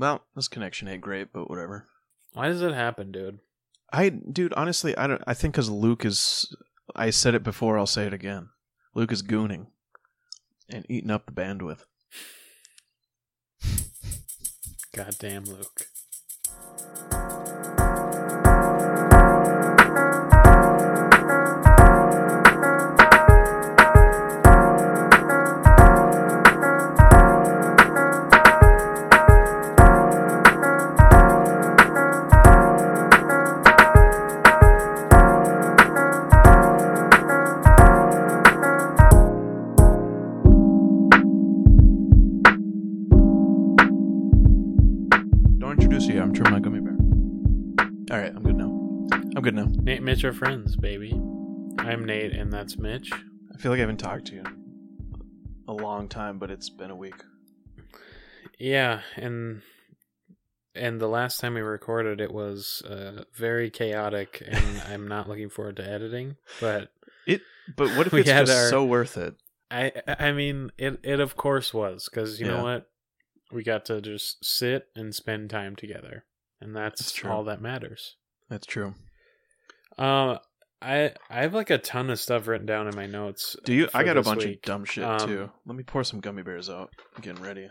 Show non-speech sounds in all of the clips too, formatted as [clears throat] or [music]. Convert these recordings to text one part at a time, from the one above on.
Well, this connection ain't great, but whatever. Why does it happen, dude? I, dude, honestly, I don't. I think because Luke is. I said it before. I'll say it again. Luke is gooning and eating up the bandwidth. [laughs] Goddamn, Luke. I'm good now. Nate Mitch are friends, baby. I'm Nate, and that's Mitch. I feel like I haven't talked to you in a long time, but it's been a week. Yeah, and and the last time we recorded, it was uh, very chaotic, and [laughs] I'm not looking forward to editing. But it, But what if [laughs] We it's had just our- so worth it? I I mean, it it of course was because you Yeah. know what, we got to just sit and spend time together, and that's, That's true. all that matters. That's true. Uh, I I have like a ton of stuff written down in my notes. Do you? I got a bunch week. of dumb shit Um, too. Let me pour some gummy bears out. I'm getting ready.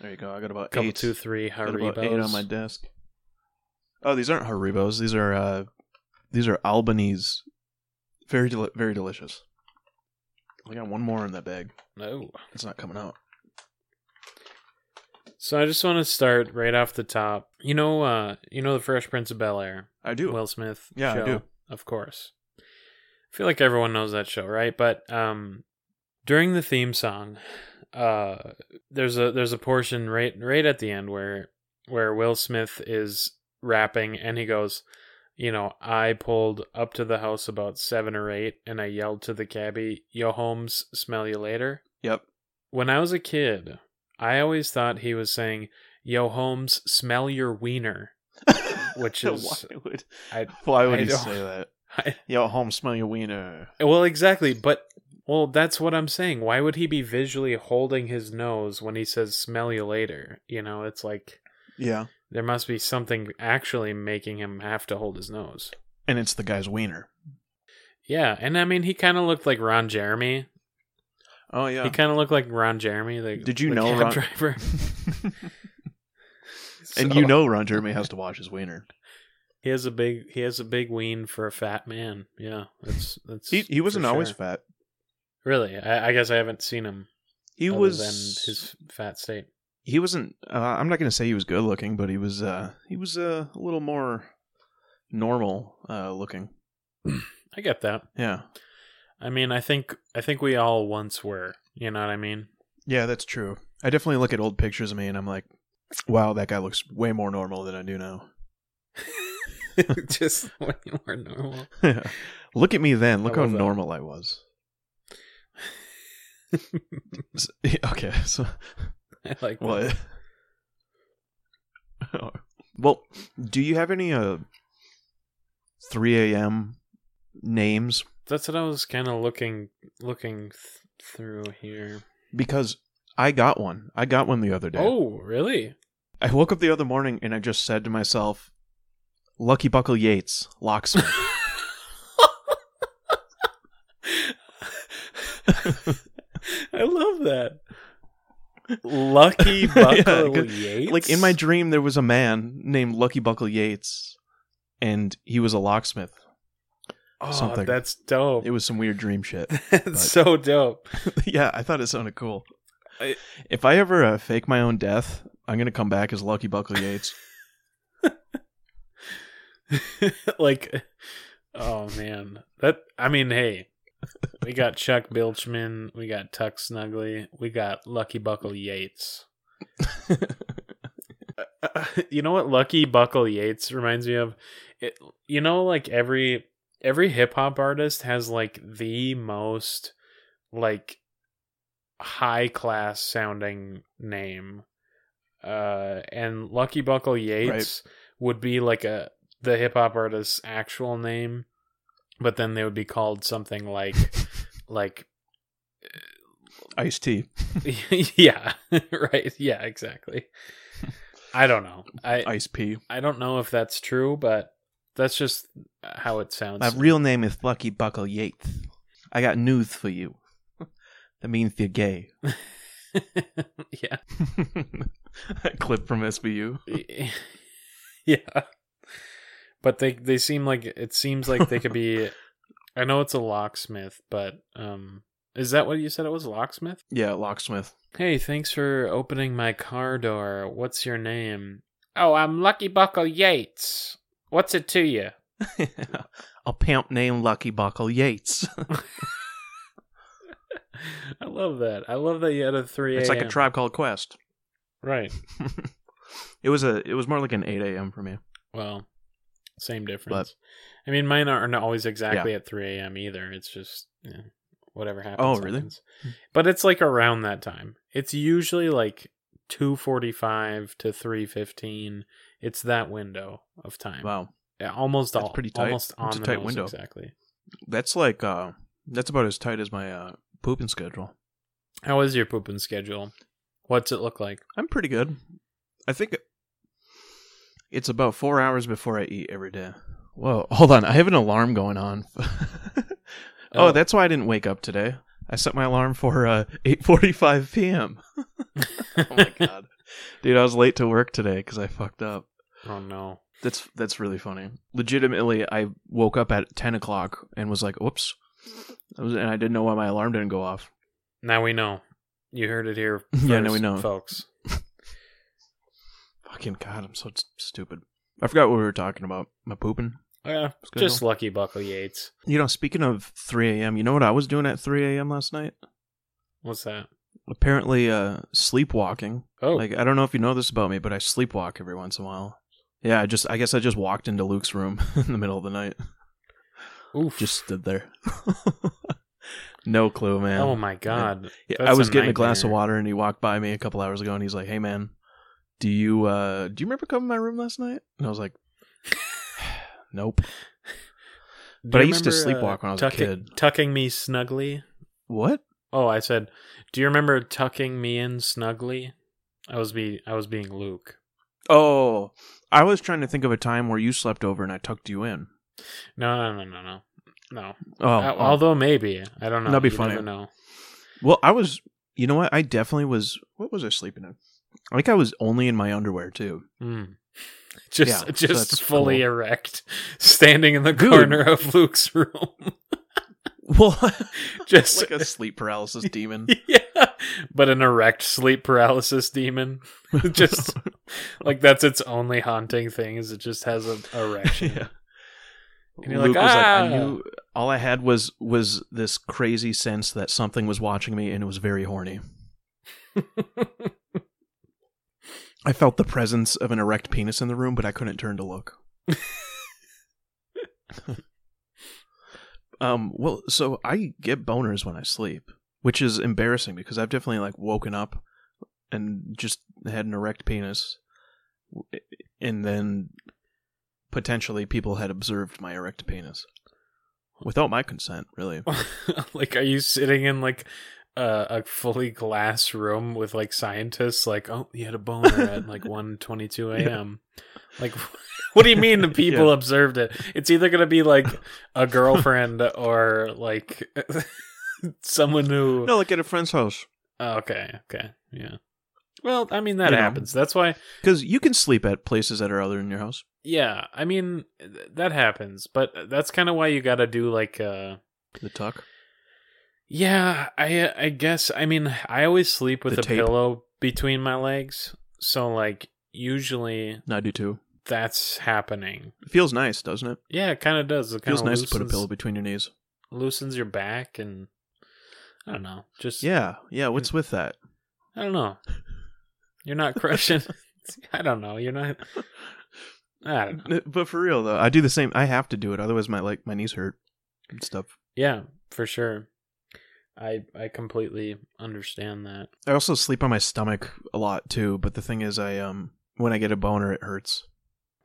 There you go. I got about couple eight. two three about eight on my desk. Oh, these aren't Haribos. These are uh, these are Albanese. Very deli- very delicious. I got one more in that bag. No. It's not coming out. So I just want to start right off the top. You know, uh, you know the Fresh Prince of Bel Air, I do. Will Smith. Yeah, I do. Of course. I feel like everyone knows that show, right? But um, during the theme song, uh, there's a there's a portion right right at the end where where Will Smith is rapping and he goes, you know, I pulled up to the house about seven or eight and I yelled to the cabbie, "Yo, Holmes, smell you later." Yep. When I was a kid, I always thought he was saying, "Yo, Holmes, smell your wiener," [laughs] which is why would I, why would I he say that? [laughs] I Yo, Holmes, smell your wiener. well exactly, but well, that's what I'm saying. Why would he be visually holding his nose when he says "smell you later"? You know, it's like Yeah, there must be something actually making him have to hold his nose. and it's the guy's wiener. Yeah, and I mean, he kind of looked like Ron Jeremy. Oh yeah. He kind of looked like Ron Jeremy. The, Did you know cab Ron- driver? [laughs] [laughs] and you know Ron Jeremy has to wash his wiener. He has a big he has a big ween for a fat man. Yeah, that's that's He he wasn't always sure. fat. Really, I, I guess I haven't seen him. He was than his fat state. he wasn't uh, I'm not going to say he was good looking, but he was uh he was uh, a little more normal uh looking. I get that. Yeah. I mean, I think I think we all once were. You know what I mean? Yeah, that's true. I definitely look at old pictures of me and I'm like, wow, that guy looks way more normal than I do now. [laughs] Just you were normal. [laughs] look at me then. Look I how love that. normal I was. [laughs] S- okay, so I like that. what? well, do you have any uh 3 a.m. names? That's what I was kind of looking looking th- through here. Because I got one. I got one the other day. Oh, really? I woke up the other morning and I just said to myself, "Lucky Buckle Yates, locksmith." [laughs] I love that. Lucky [laughs] Yeah, Yates. like in my dream, there was a man named Lucky Buckle Yates, and he was a locksmith. oh, something. That's dope. It was some weird dream shit. That's [laughs] but- so dope. yeah, I thought it sounded cool. I- if I ever uh, fake my own death, I'm gonna come back as Lucky Buckle Yates. [laughs] like, oh man, that. I mean, hey, we got Chuck Bilchman, we got Tuck Snugley, we got Lucky Buckle Yates. Uh, [laughs] you know what Lucky Buckle Yates reminds me of? It, you know, like every every hip hop artist has like the most like high class sounding name. Uh and Lucky Buckle Yates would be like a the hip hop artist's actual name, but then they would be called something like [laughs] like iced tea. [laughs] yeah, [laughs] right. Yeah, exactly. I don't know. I Ice pea. I don't know if that's true, but that's just how it sounds. My real name is Lucky Buckle Yates. I got news for you. That means you're gay. [laughs] yeah. [laughs] that Clip from SBU. [laughs] yeah. But they they seem like it seems like they could be I know it's a locksmith, but um is that what you said it was locksmith? Yeah, locksmith. Hey, thanks for opening my car door. What's your name? Oh, I'm Lucky Buckle Yates. What's it to you? a pimp named Lucky Buckle Yates. [laughs] I love that. I love that you had a 3 it's like a tribe called Quest. Right. [laughs] it was a it was more like an eight a.m. for me. Well, same difference. I mean, mine aren't always exactly at 3 a.m. either. It's just yeah, whatever happens. Oh, really? happens. But it's like around that time. It's usually like 2:45 to 3:15. It's that window of time. Wow, Yeah, almost That's all. pretty tight. Almost on It's a the tight window. Exactly. that's like uh that's about as tight as my uh pooping schedule. How is your pooping schedule? What's it look like? I'm pretty good. I think it's about four hours before I eat every day. Whoa, [laughs] hold on. I have an alarm going on. [laughs] oh, Oh. that's why I didn't wake up today. I set my alarm for uh, 8:45 p.m. [laughs] oh my god, dude! I was late to work today because I fucked up. oh no. That's that's really funny. Legitimately, I woke up at 10 o'clock and was like, was, and I didn't know why my alarm didn't go off. Now we know. You heard it here. First, [laughs] Yeah, now we know. folks. [laughs] Fucking god, I'm so stupid. I forgot what we were talking about. My pooping. Yeah, just lucky Buckle Yates. You know, speaking of 3 a.m., you know what I was doing at 3 a.m. last night? What's that? Apparently, uh, sleepwalking. Oh, Like, I don't know if you know this about me, but I sleepwalk every once in a while. Yeah, I just, I guess I just walked into Luke's room [laughs] in the middle of the night. Oof. Just stood there. [laughs] no clue, man. oh my god. Yeah, I was a getting a glass of water and he walked by me a couple hours ago and he's like, "Hey man, do you uh do you remember coming to my room last night?" And I was like, [sighs] "Nope." Do But I used to sleepwalk when I was a kid. Tucking me snugly. What? Oh, I said, do you remember tucking me in snugly? I was be I was being Luke. Oh, I was trying to think of a time where you slept over and I tucked you in. No, no, no, no, no, no. Oh, Uh, oh. Although maybe I don't know. That'd be You funny. know. well, I was. You know what? I definitely was. What was I sleeping in? I think I was only in my underwear too. Mm. Just Yeah, just that's fully cool. erect, standing in the Dude. corner of Luke's room. [laughs] Well, [laughs] just like a sleep paralysis [laughs] demon. yeah, but an erect sleep paralysis demon. just like that's its only haunting thing is it just has an erection. yeah. And you're Luke like, was like, "Ah!" I knew all I had was was this crazy sense that something was watching me and it was very horny. [laughs] I felt the presence of an erect penis in the room, but I couldn't turn to look. [laughs] um, well, so I get boners when I sleep, which is embarrassing because I've definitely like woken up and just had an erect penis, and then potentially people had observed my erect penis without my consent. Really, [laughs] like, are you sitting in like a, a fully glass room with like scientists? Like, oh, you had a boner at like [laughs] one twenty two a.m. Like, [laughs] what do you mean the people Yeah. observed it? It's either gonna be like a girlfriend or like someone who. no, like at a friend's house Oh, okay, okay, yeah. Well, I mean that You know. happens. That's why. because you can sleep at places that are other than your house. Yeah, I mean th- that happens, but that's kind of why you got to do like uh The tuck. yeah, I I guess I mean I always sleep with The a tape. pillow between my legs. So like usually I do too. that's happening. It feels nice, doesn't it? Yeah, it kind of does. It feels kind nice to put a pillow between your knees. loosens your back and I don't know. Just Yeah, yeah. What's with that? I don't know. You're not crushing [laughs] [laughs] I don't know. You're not [laughs] I don't know. But for real though, I do the same. I have to do it, otherwise my like my knees hurt and stuff. Yeah, for sure. I I completely understand that. I also sleep on my stomach a lot too. But the thing is, I um when I get a boner, it hurts.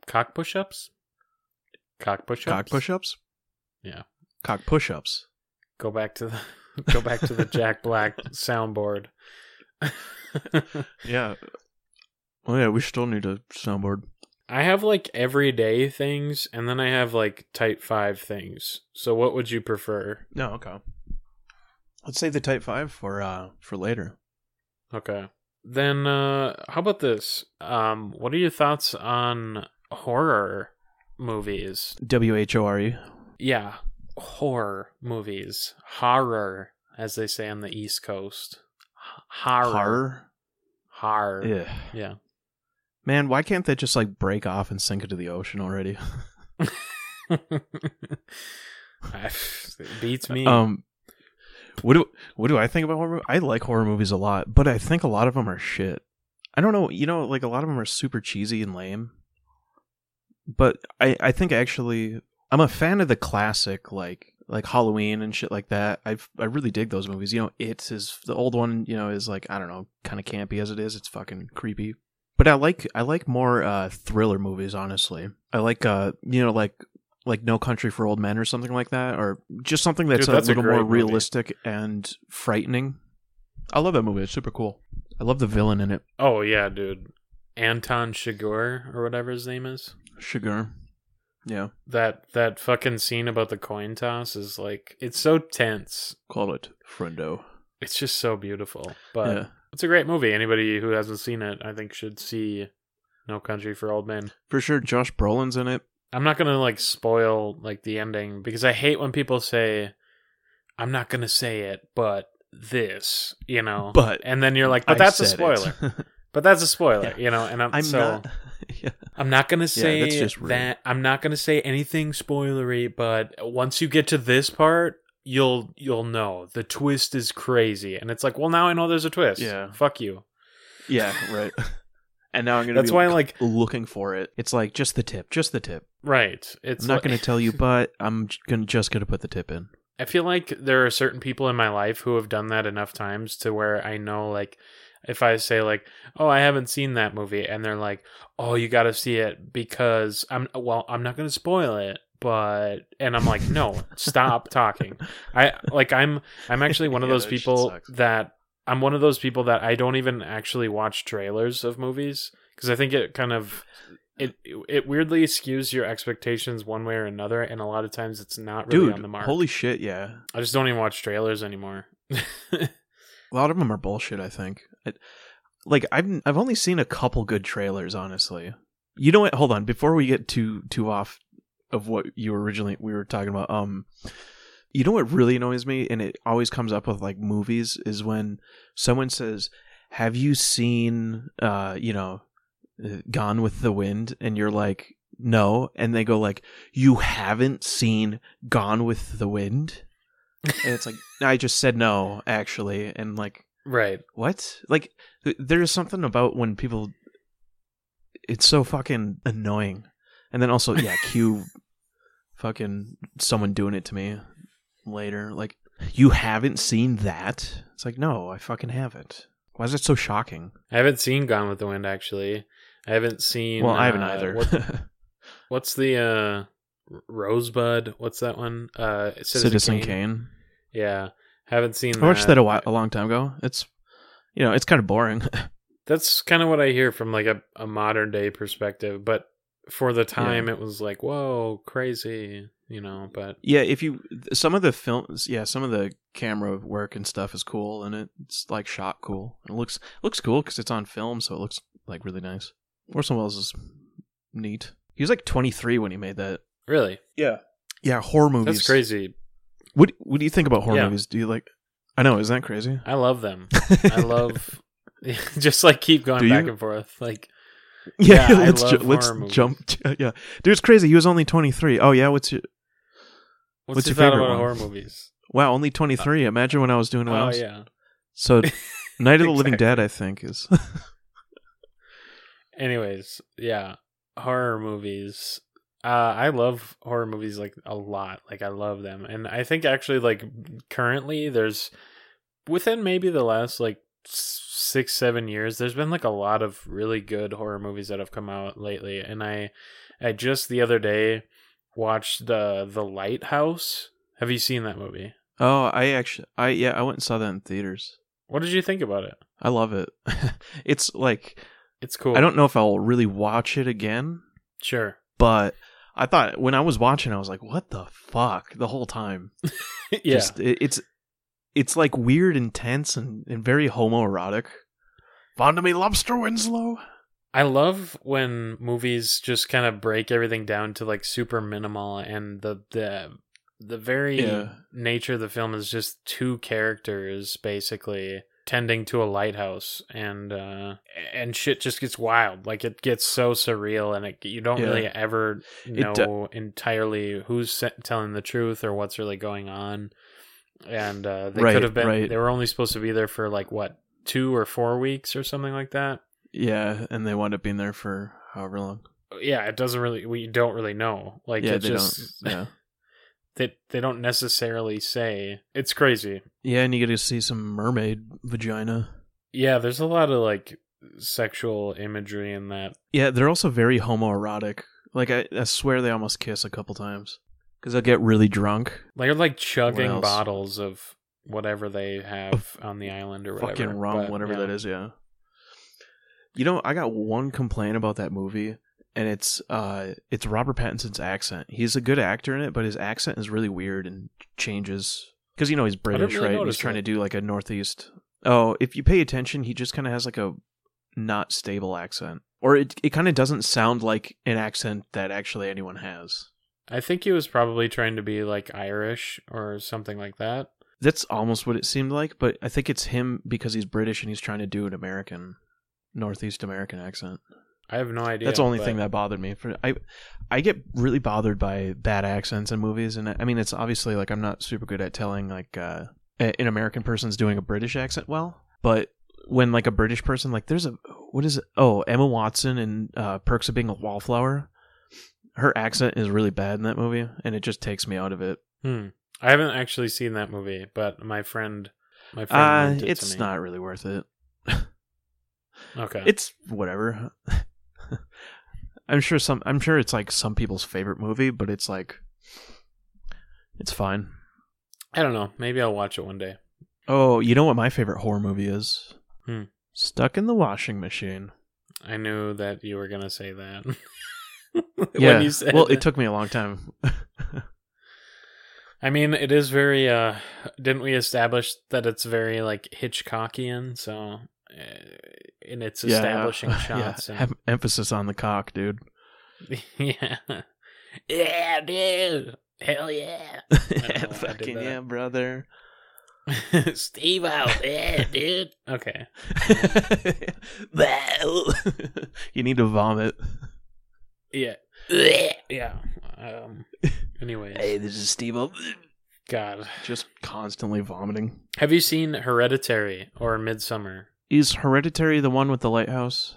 Cock push-ups? Cock push-ups? Cock push-ups. Yeah. Cock push-ups. Go back to the [laughs] Go back to the Jack Black soundboard. [laughs] Yeah. Oh yeah, we still need a soundboard. I have like everyday things, and then I have like type five things. So, what would you prefer? No, okay. Let's save the Type Five for uh for later. Okay. Then, uh, how about this? Um, what are your thoughts on horror movies? W H O R E. Yeah, horror movies. Horror, as they say on the East Coast. Horror. Horror. Horror. Yeah. Yeah. Man, why can't they just like break off and sink into the ocean already? [laughs] it beats me. Um, what do what do I think about horror? I like horror movies a lot, but I think a lot of them are shit. I don't know, you know, like a lot of them are super cheesy and lame. But I I think actually I'm a fan of the classic like like Halloween and shit like that. I I really dig those movies. You know, It is the old one. You know, is like I don't know, kind of campy as it is. It's fucking creepy. But I like I like more uh, thriller movies. Honestly, I like uh you know like like No Country for Old Men or something like that, or just something that's, Dude, that's a a little more great movie. realistic and frightening. I love that movie. It's super cool. I love the villain in it, oh yeah, dude. Anton Chigurh or whatever his name is. Sugar. Yeah, That that fucking scene about the coin toss is like it's so tense. call it friendo. It's just so beautiful. But yeah, it's a great movie. Anybody who hasn't seen it, I think should see No Country for Old Men. for sure. Josh Brolin's in it. I'm not gonna like spoil like the ending because I hate when people say I'm not gonna say it, but this, you know. But and then you're like, but I that's a spoiler. [laughs] But that's a spoiler, Yeah. you know. And I'm, I'm so not. [laughs] yeah. I'm not gonna say that's just rude. that. I'm not gonna say anything spoilery. But once you get to this part, you'll you'll know the twist is crazy. And it's like, well, now I know there's a twist. Yeah. Fuck you. Yeah, right. [laughs] And now I'm gonna. That's be why, like, looking for it. It's like just the tip, just the tip. right. It's I'm not like- gonna tell you, [laughs] but I'm gonna just gonna put the tip in. I feel like there are certain people in my life who have done that enough times to where I know like if I say like, "Oh, I haven't seen that movie." and they're like, "Oh, you got to see it because I'm well, I'm not going to spoil it." But and I'm like, "No, stop talking." I like I'm I'm actually one of [laughs] Yeah, those that people that I'm one of those people that I don't even actually watch trailers of movies because I think it kind of it it weirdly skews your expectations one way or another and a lot of times it's not really Dude, on the mark. holy shit, yeah. I just don't even watch trailers anymore. [laughs] A lot of them are bullshit. I think. It, like I've I've only seen a couple good trailers, honestly. You know what? Hold on. Before we get too too off of what you originally we were talking about, um, you know what really annoys me, and it always comes up with like movies, is when someone says, "Have you seen, uh, you know, Gone with the Wind?" and you're like, "No," and they go like, "You haven't seen Gone with the Wind?" and it's like [laughs] I just said no, actually, and like right. what? Like th- there's something about when people it's so fucking annoying. And then also, yeah, [laughs] cue fucking someone doing it to me later. Like, you haven't seen that? It's like, no, I fucking haven't. Why is it so shocking? I haven't seen Gone with the Wind actually. I haven't seen. well, I haven't uh, either. what- [laughs] what's the uh, Rosebud? What's that one? Uh, Citizen, Citizen Kane. Kane. Yeah, haven't seen. I watched that a, while, a long time ago. It's, you know, it's kind of boring. [laughs] That's kind of what I hear from like a, a modern day perspective, but for the time it was like, whoa, crazy, you know. But yeah, if you some of the films, yeah, some of the camera work and stuff is cool, and it's like shot cool. It looks looks cool because it's on film, so it looks like really nice. Orson Welles is neat. He was like 23 when he made that. really, Yeah, yeah, horror movies. that's crazy. What What do you think about horror Yeah. movies? Do you like? I know, isn't that crazy? I love them. [laughs] I love [laughs] just like keep going Do back you? and forth. Like [laughs] Yeah, Yeah, let's ju- let's movies. jump. Yeah, dude, it's crazy. He was only 23. Oh yeah, what's your what's, What's your, favorite about one? horror movies? wow? Only 23. Imagine when I was doing what Oh was. yeah. So, [laughs] Night of the Living Dead, I think is. [laughs] Anyways, yeah, horror movies. Uh, I love horror movies like a lot. Like I love them, and I think actually like currently there's within maybe the last like six seven years there's been like a lot of really good horror movies that have come out lately and i i just the other day watched the the lighthouse have you seen that movie Oh, I actually, I yeah, I went and saw that in theaters. What did you think about it? I love it. [laughs] it's like It's cool. I don't know if I'll really watch it again, Sure. but I thought when I was watching, I was like, "What the fuck?" the whole time. [laughs] yeah. Just it, it's it's like weird, intense, and, and very homoerotic. Fond of me, Lobster Winslow. I love when movies just kind of break everything down to like super minimal and the the the very Yeah. nature of the film is just two characters basically tending to a lighthouse and uh and shit just gets wild like it gets so surreal and it you don't Yeah. really ever know do- entirely who's se- telling the truth or what's really going on and uh they Right, could have been right. they were only supposed to be there for like what two or four weeks or something like that Yeah, and they wound up being there for however long. yeah, it doesn't really. We don't really know. Like yeah, it they just don't. Yeah, [laughs] they they don't necessarily say. It's crazy. yeah, and you get to see some mermaid vagina. Yeah, there's a lot of like sexual imagery in that. Yeah, they're also very homoerotic. Like I, I swear they almost kiss a couple times because they'll get really drunk. They're like chugging else? bottles of whatever they have on the island or whatever. fucking rum, but, whatever yeah. that is. Yeah. You know, I got one complaint about that movie, and it's uh, it's Robert Pattinson's accent. He's a good actor in it, but his accent is really weird and changes because you know he's British, really right? He's trying that. to do like a northeast. Oh, if you pay attention, he just kind of has like a not stable accent, or it it kind of doesn't sound like an accent that actually anyone has. I think he was probably trying to be like Irish or something like that. That's almost what it seemed like, but I think it's him because he's British and he's trying to do an American, Northeast American accent. I have no idea. That's the only but- thing that bothered me. For I, I get really bothered by bad accents in movies, and I mean, it's obviously like I'm not super good at telling like uh, an American person's doing a British accent well, but when like a British person, like there's a what is it? Oh, Emma Watson in uh, Perks of Being a Wallflower. Her accent is really bad in that movie, and it just takes me out of it. Hmm. I haven't actually seen that movie, but my friend, my friend, Uh, it it's not really worth it. okay. [laughs] It's whatever. [laughs] I'm sure some. I'm sure it's like some people's favorite movie, but it's like, it's fine. I don't know. Maybe I'll watch it one day. Oh, you know what my favorite horror movie is? Hmm. Stuck in the washing machine. I knew that you were gonna say that. [laughs] [laughs] when Yeah. you said well, it took me a long time. I mean, it is very. uh Didn't we establish that it's very like Hitchcockian? So, uh, in its establishing [laughs] shots, Yeah. and- Have emphasis on the cock, dude. [laughs] yeah, yeah, dude, hell yeah, know why I did Fucking yeah, brother. Steve out, yeah, dude. Okay, you need to vomit. Yeah, yeah. Um. [laughs] Anyways, hey, this is Steve. God, Just constantly vomiting. have you seen Hereditary or Midsommar? Is Hereditary the one with the lighthouse?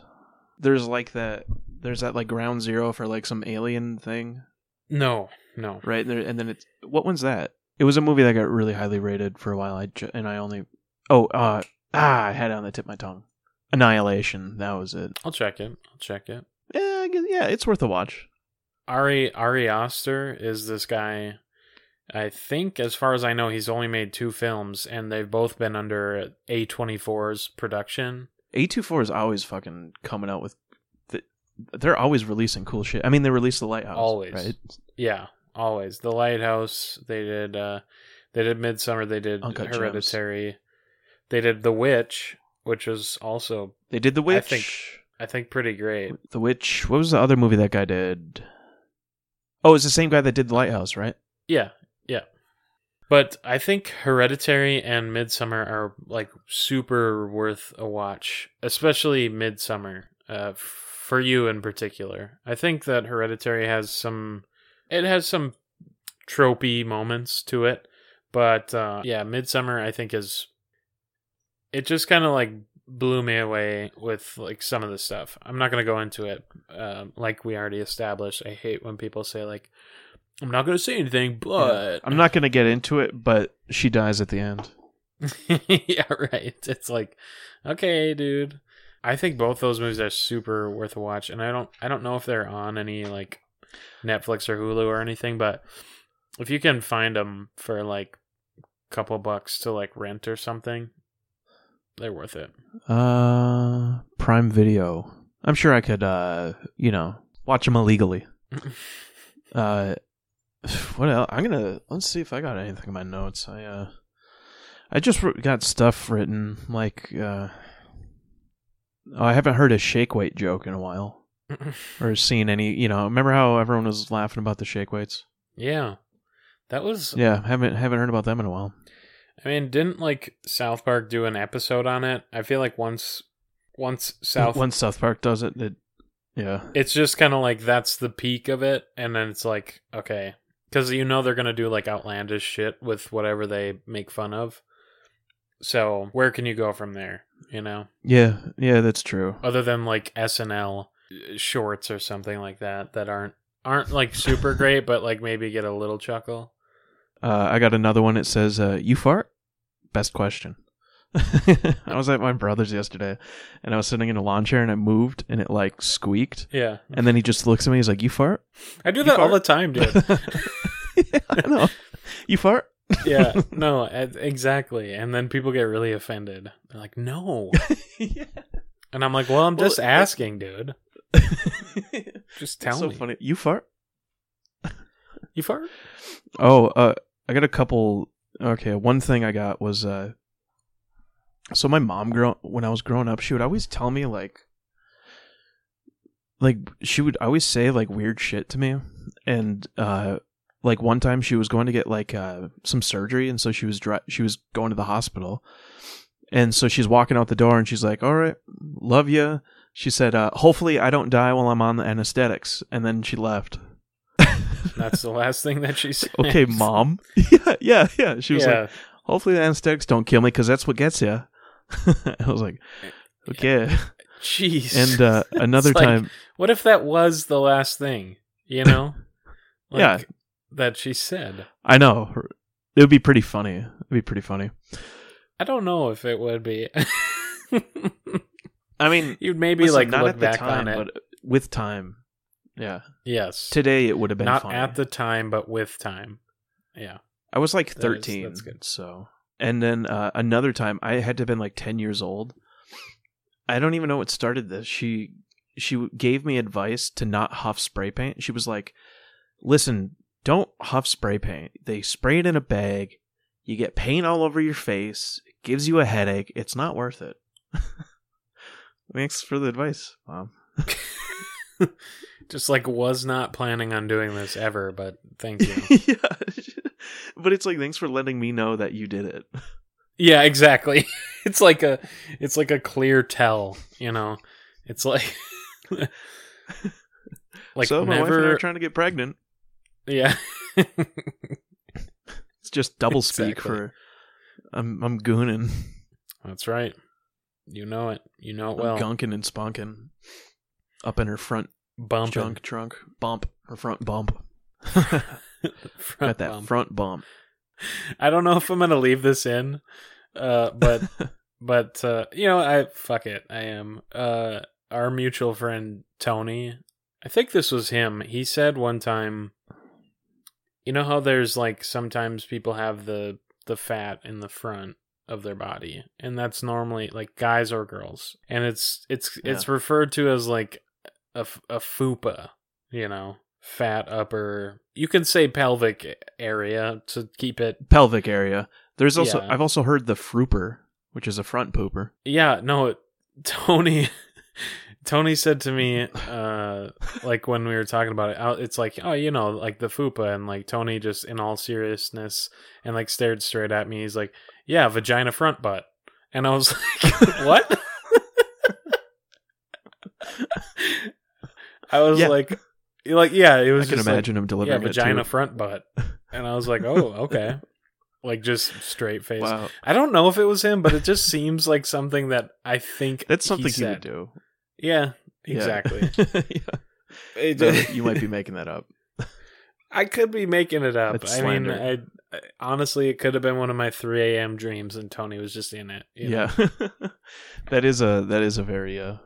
There's like that. There's that like ground zero for like some alien thing, No, no. right? And, there, and then it's what one's that? It was a movie that got really highly rated for a while. I ju- and I only oh uh ah I had it on the tip of my tongue. Annihilation. That was it. I'll check it. I'll check it. Yeah, I guess, yeah, it's worth a watch. Ari Ari Aster is this guy. I think, as far as I know, he's only made two films, and they've both been under A24's production. A24 is always fucking coming out with. The, they're always releasing cool shit. I mean, they released the lighthouse. Always. right? Yeah, always. The Lighthouse. They did. uh They did Midsommar. They did Uncut Gems. Hereditary. They did The Witch, which was also, They did the I witch. think- I think, pretty great. The Witch. What was the other movie that guy did? Oh, it's the same guy that did The Lighthouse, right? Yeah, yeah. But I think Hereditary and Midsommar are like super worth a watch, especially Midsommar. Uh, for you in particular, I think that Hereditary has some. It has some tropey moments to it, but uh, yeah, Midsommar I think is. It just kind of like blew me away with like some of the stuff. I'm not gonna go into it. Um, like we already established, I hate when people say like, "I'm not gonna say anything," but I'm not gonna get into it, but she dies at the end. [laughs] yeah, right. It's like, okay, dude. I think both those movies are super worth a watch, and I don't, I don't know if they're on any like Netflix or Hulu or anything, but if you can find them for like a couple bucks to like rent or something, they're worth it. Uh, Prime Video. I'm sure I could, uh, you know, watch them illegally. [laughs] uh, what else? I'm gonna let's see if I got anything in my notes. I uh, I just got stuff written like uh, oh, I haven't heard a shake weight joke in a while [laughs] or seen any. You know, remember how everyone was laughing about the shake weights? yeah, that was. Yeah, haven't haven't heard about them in a while. I mean, didn't like South Park do an episode on it? I feel like once, once South, Once South Park does it, it yeah. it's just kind of like that's the peak of it, and then it's like okay, because you know they're gonna do like outlandish shit with whatever they make fun of. So where can you go from there? You know, Yeah, yeah, that's true. other than like SNL shorts or something like that that aren't aren't like super great, but like maybe get a little chuckle. Uh, I got another one. It says, uh, "You fart." Best question. [laughs] I was at my brother's yesterday, and I was sitting in a lawn chair, and I moved, and it like squeaked, Yeah, and then he just looks at me. He's like, "You fart?" I do You that all the time, dude. [laughs] yeah, I know. You fart? [laughs] yeah, no, exactly. And then people get really offended. They're like, "No," yeah. and I'm like, "Well, I'm just that- asking, dude. Just tell so me." funny. You fart? You fart? Oh, uh, I got a couple. Okay, one thing I got was uh, so my mom grow when I was growing up, she would always tell me like, like she would always say like weird shit to me, and uh, like one time she was going to get like uh some surgery, and so she was she was going to the hospital, and so she's walking out the door, and she's like, "All right, love you." She said, uh, "Hopefully, I don't die while I'm on the anesthetics," and then she left. That's the last thing that she said. okay, mom. [laughs] yeah, yeah, yeah. She was yeah, like, hopefully the anesthetics don't kill me because that's what gets you. [laughs] I was like, okay. jeez. And uh, [laughs] another like- time, what if that was the last thing? You know? Like, Yeah. That she said. I know it would be pretty funny. It'd be pretty funny. I don't know if it would be. I mean, You'd maybe listen, like not look at the back time, on it. but with time, yeah. yes. Today it would have been Not funny. at the time, but with time. Yeah. I was like That is- thirteen, that's good. so. And then uh, another time, I had to have been like ten years old. I don't even know what started this. She she gave me advice to not huff spray paint. She was like, "Listen, don't huff spray paint. They spray it in a bag. You get paint all over your face. It gives you a headache. It's not worth it." [laughs] Thanks for the advice, mom. [laughs] [laughs] Just like was not planning on doing this ever, but thank you. [laughs] yeah, [laughs] but it's like thanks for letting me know that you did it. yeah, exactly. It's like a it's like a clear tell, you know. It's like like so my wife and I never are trying to get pregnant. Yeah. It's just double speak Exactly. for I'm I'm gooning, That's right. You know it. You know it I'm well. gunking and spunking up in her front bump junk trunk bump, her front bump. [laughs] Front Got that bump. front bump. I don't know if I'm gonna leave this in, uh, but [laughs] but uh, you know, I fuck it. I am. Uh, our mutual friend Tony. I think this was him. He said one time. You know how there's like sometimes people have the the fat in the front of their body, and that's normally like guys or girls, and it's it's it's referred to as like a a fupa. You know, fat upper. You can say pelvic area to keep it Pelvic area. There's also Yeah. I've also heard the frooper, which is a front pooper. Yeah, no, [laughs] Tony Tony said to me uh like when we were talking about it, it's like, oh, you know, like the fupa and like Tony just in all seriousness and like stared straight at me. He's like, "Yeah, vagina front butt." And I was [laughs] like, "What?" [laughs] I was Yeah. like like yeah, it was. I can just like, imagine him delivering it vagina front butt. [laughs] And I was like, "Oh, okay." Like just straight face. Wow, I don't know if it was him, but it just seems like something that I think that's he something you said. would do. Yeah, Yeah. exactly. [laughs] Yeah. It- No, you might be [laughs] making that up. I could be making it up. I mean. I, I honestly, it could have been one of my 3 a.m. dreams, and Tony was just in it. Yeah, that is a that is a very uh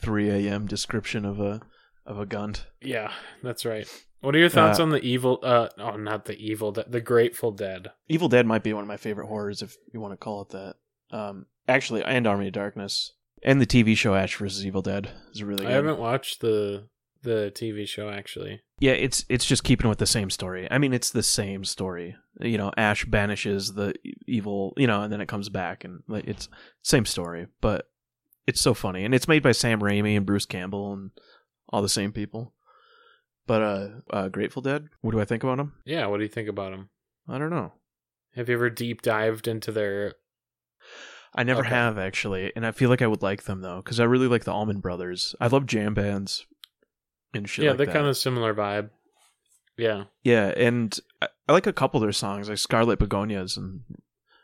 3 a.m. description of a of a gunt. yeah, that's right. What are your thoughts Uh, on the evil? Uh, oh, not the evil, Dead, the Grateful Dead. Evil Dead might be one of my favorite horrors, if you want to call it that. Um, actually, and Army of Darkness, and the TV show Ash vs. Evil Dead is really. Good. I haven't watched the the TV show actually. Yeah, it's it's just keeping with the same story. I mean, it's the same story. You know, Ash banishes the evil, you know, and then it comes back, and like it's same story, but it's so funny, and it's made by Sam Raimi and Bruce Campbell and all the same people. But uh, uh Grateful Dead. What do I think about them? Yeah, what do you think about them? I don't know. Have you ever deep dived into their? I never Okay. have actually, and I feel like I would like them though, because I really like the Allman Brothers. I love jam bands and shit. yeah, like they're kind of similar vibe. Yeah, Yeah, and I, I like a couple of their songs, like Scarlet Begonias, and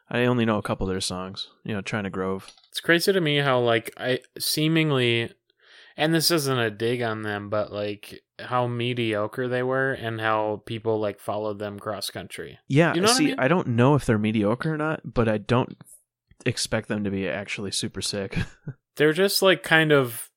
I only know a couple of their songs. You know, China Grove. it's crazy to me how like I seemingly, and this isn't a dig on them, but like how mediocre they were and how people like followed them cross country. Yeah, You know what I see, mean? I don't know if they're mediocre or not, but I don't expect them to be actually super sick. [laughs] They're just like kind of,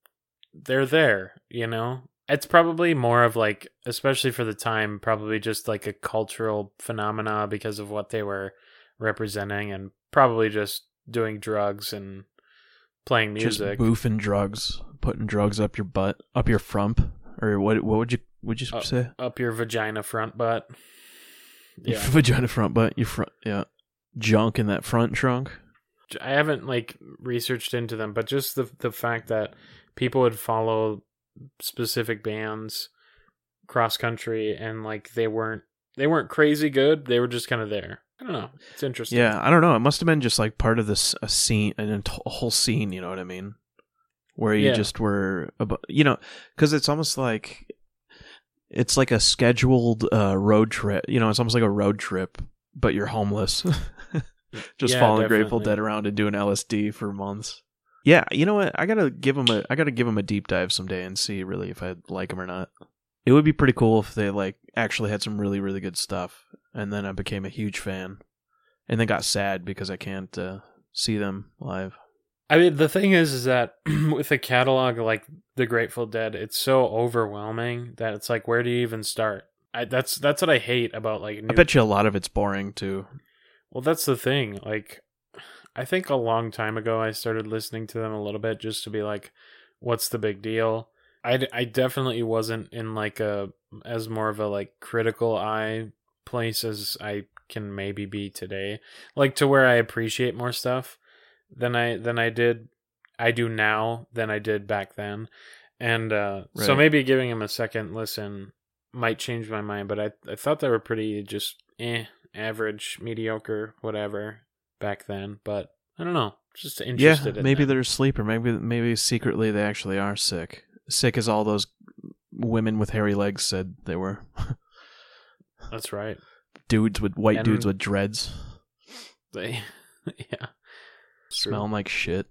they're there, you know. It's probably more of like, especially for the time, probably just like a cultural phenomena because of what they were representing, and probably just doing drugs and playing music, Just boofing drugs, putting drugs up your butt, up your frump, or what? What would you would you Oh. say? up your vagina front butt. Your [laughs] vagina front butt, your front, yeah, junk in that front trunk. I haven't like researched into them, but just the the fact that people would follow specific bands cross country and like they weren't they weren't crazy good. They were just kind of there. I don't know. It's interesting. Yeah, I don't know. It must have been just like part of this a scene, an a whole scene. You know what I mean? Where you Yeah. just were, abo- you know, because it's almost like it's like a scheduled uh, road trip. You know, it's almost like a road trip, but you're homeless, [laughs] just Yeah, following Grateful. Dead around and doing LSD for months. Yeah, you know what? I gotta give them a, I gotta give them a deep dive someday and see really if I like them or not. It would be pretty cool if they like actually had some really really good stuff, and then I became a huge fan, and then got sad because I can't uh, see them live. I mean, the thing is, is that [clears throat] with a catalog like The Grateful Dead, it's so overwhelming that it's like, where do you even start? I, that's that's what I hate about like. New I bet you a lot of it's boring too. Well, that's the thing. Like, I think a long time ago, I started listening to them a little bit just to be like, what's the big deal? I, d- I definitely wasn't in like a, as more of a like critical eye place as I can maybe be today. Like, to where I appreciate more stuff than I, than I did, I do now than I did back then. And, uh, so maybe giving him a second listen might change my mind, but I, I thought they were pretty just eh, average, mediocre, whatever back then. But I don't know, just interested. Yeah, maybe they're asleep, or maybe maybe secretly they actually are sick. Sick as all those women with hairy legs said they were. That's right. dudes with white And- dudes with dreads, They, [laughs] yeah, smelling like shit.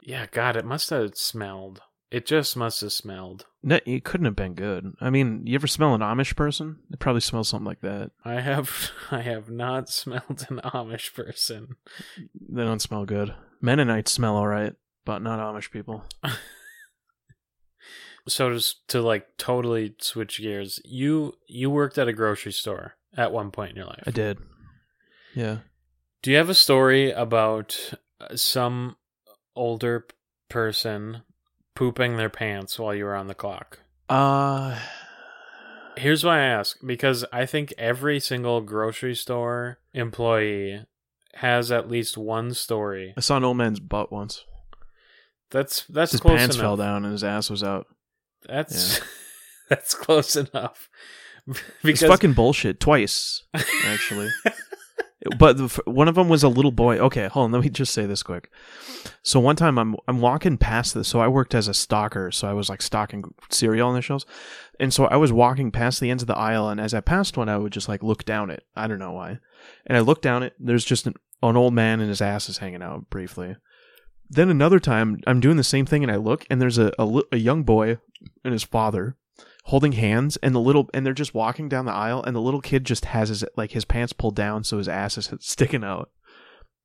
Yeah, God, it must have smelled. It just must have smelled. No, it couldn't have been good. I mean, you ever smell an Amish person? It probably smells something like that. I have, [laughs] I have not [laughs] smelled an Amish person. They don't smell good. Mennonites smell all right, but not Amish people. So just to like totally switch gears, you you worked at a grocery store at one point in your life. I did. Yeah. Do you have a story about uh, some older person pooping their pants while you were on the clock? Uh Here's why I ask because I think every single grocery store employee has at least one story. I saw an old man's butt once. That's that's His close pants enough. fell down and his ass was out. That's [laughs] that's close enough. [laughs] It's fucking bullshit. Twice, actually. but the, one of them was a little boy. Okay, hold on. Let me just say this quick. So one time I'm I'm walking past this. So I worked as a stocker. So I was like stocking cereal on the shelves, and so I was walking past the ends of the aisle. And as I passed one, I would just like look down it. I don't know why. And I looked down it. There's just an, an old man and his ass is hanging out briefly. Then another time I'm doing the same thing, and I look, and there's a a, a young boy and his father holding hands and the little and they're just walking down the aisle and the little kid just has his like his pants pulled down so his ass is [laughs] sticking out.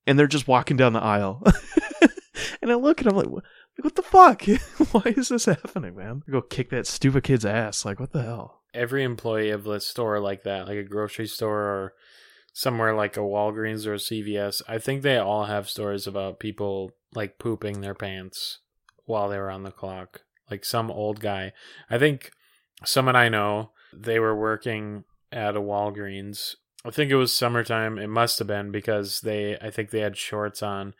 And they're just walking down the aisle. [laughs] And i look and i'm like what, what the fuck? [laughs] Why is this happening man? Go kick that stupid kid's ass. Like what the hell? Every employee of a store like that, like a grocery store or somewhere like a Walgreens or a CVS, I think they all have stories about people like pooping their pants while they were on the clock. Like some old guy. I think someone I know, they were working at a Walgreens. I think it was summertime. It must have been because they I think they had shorts on,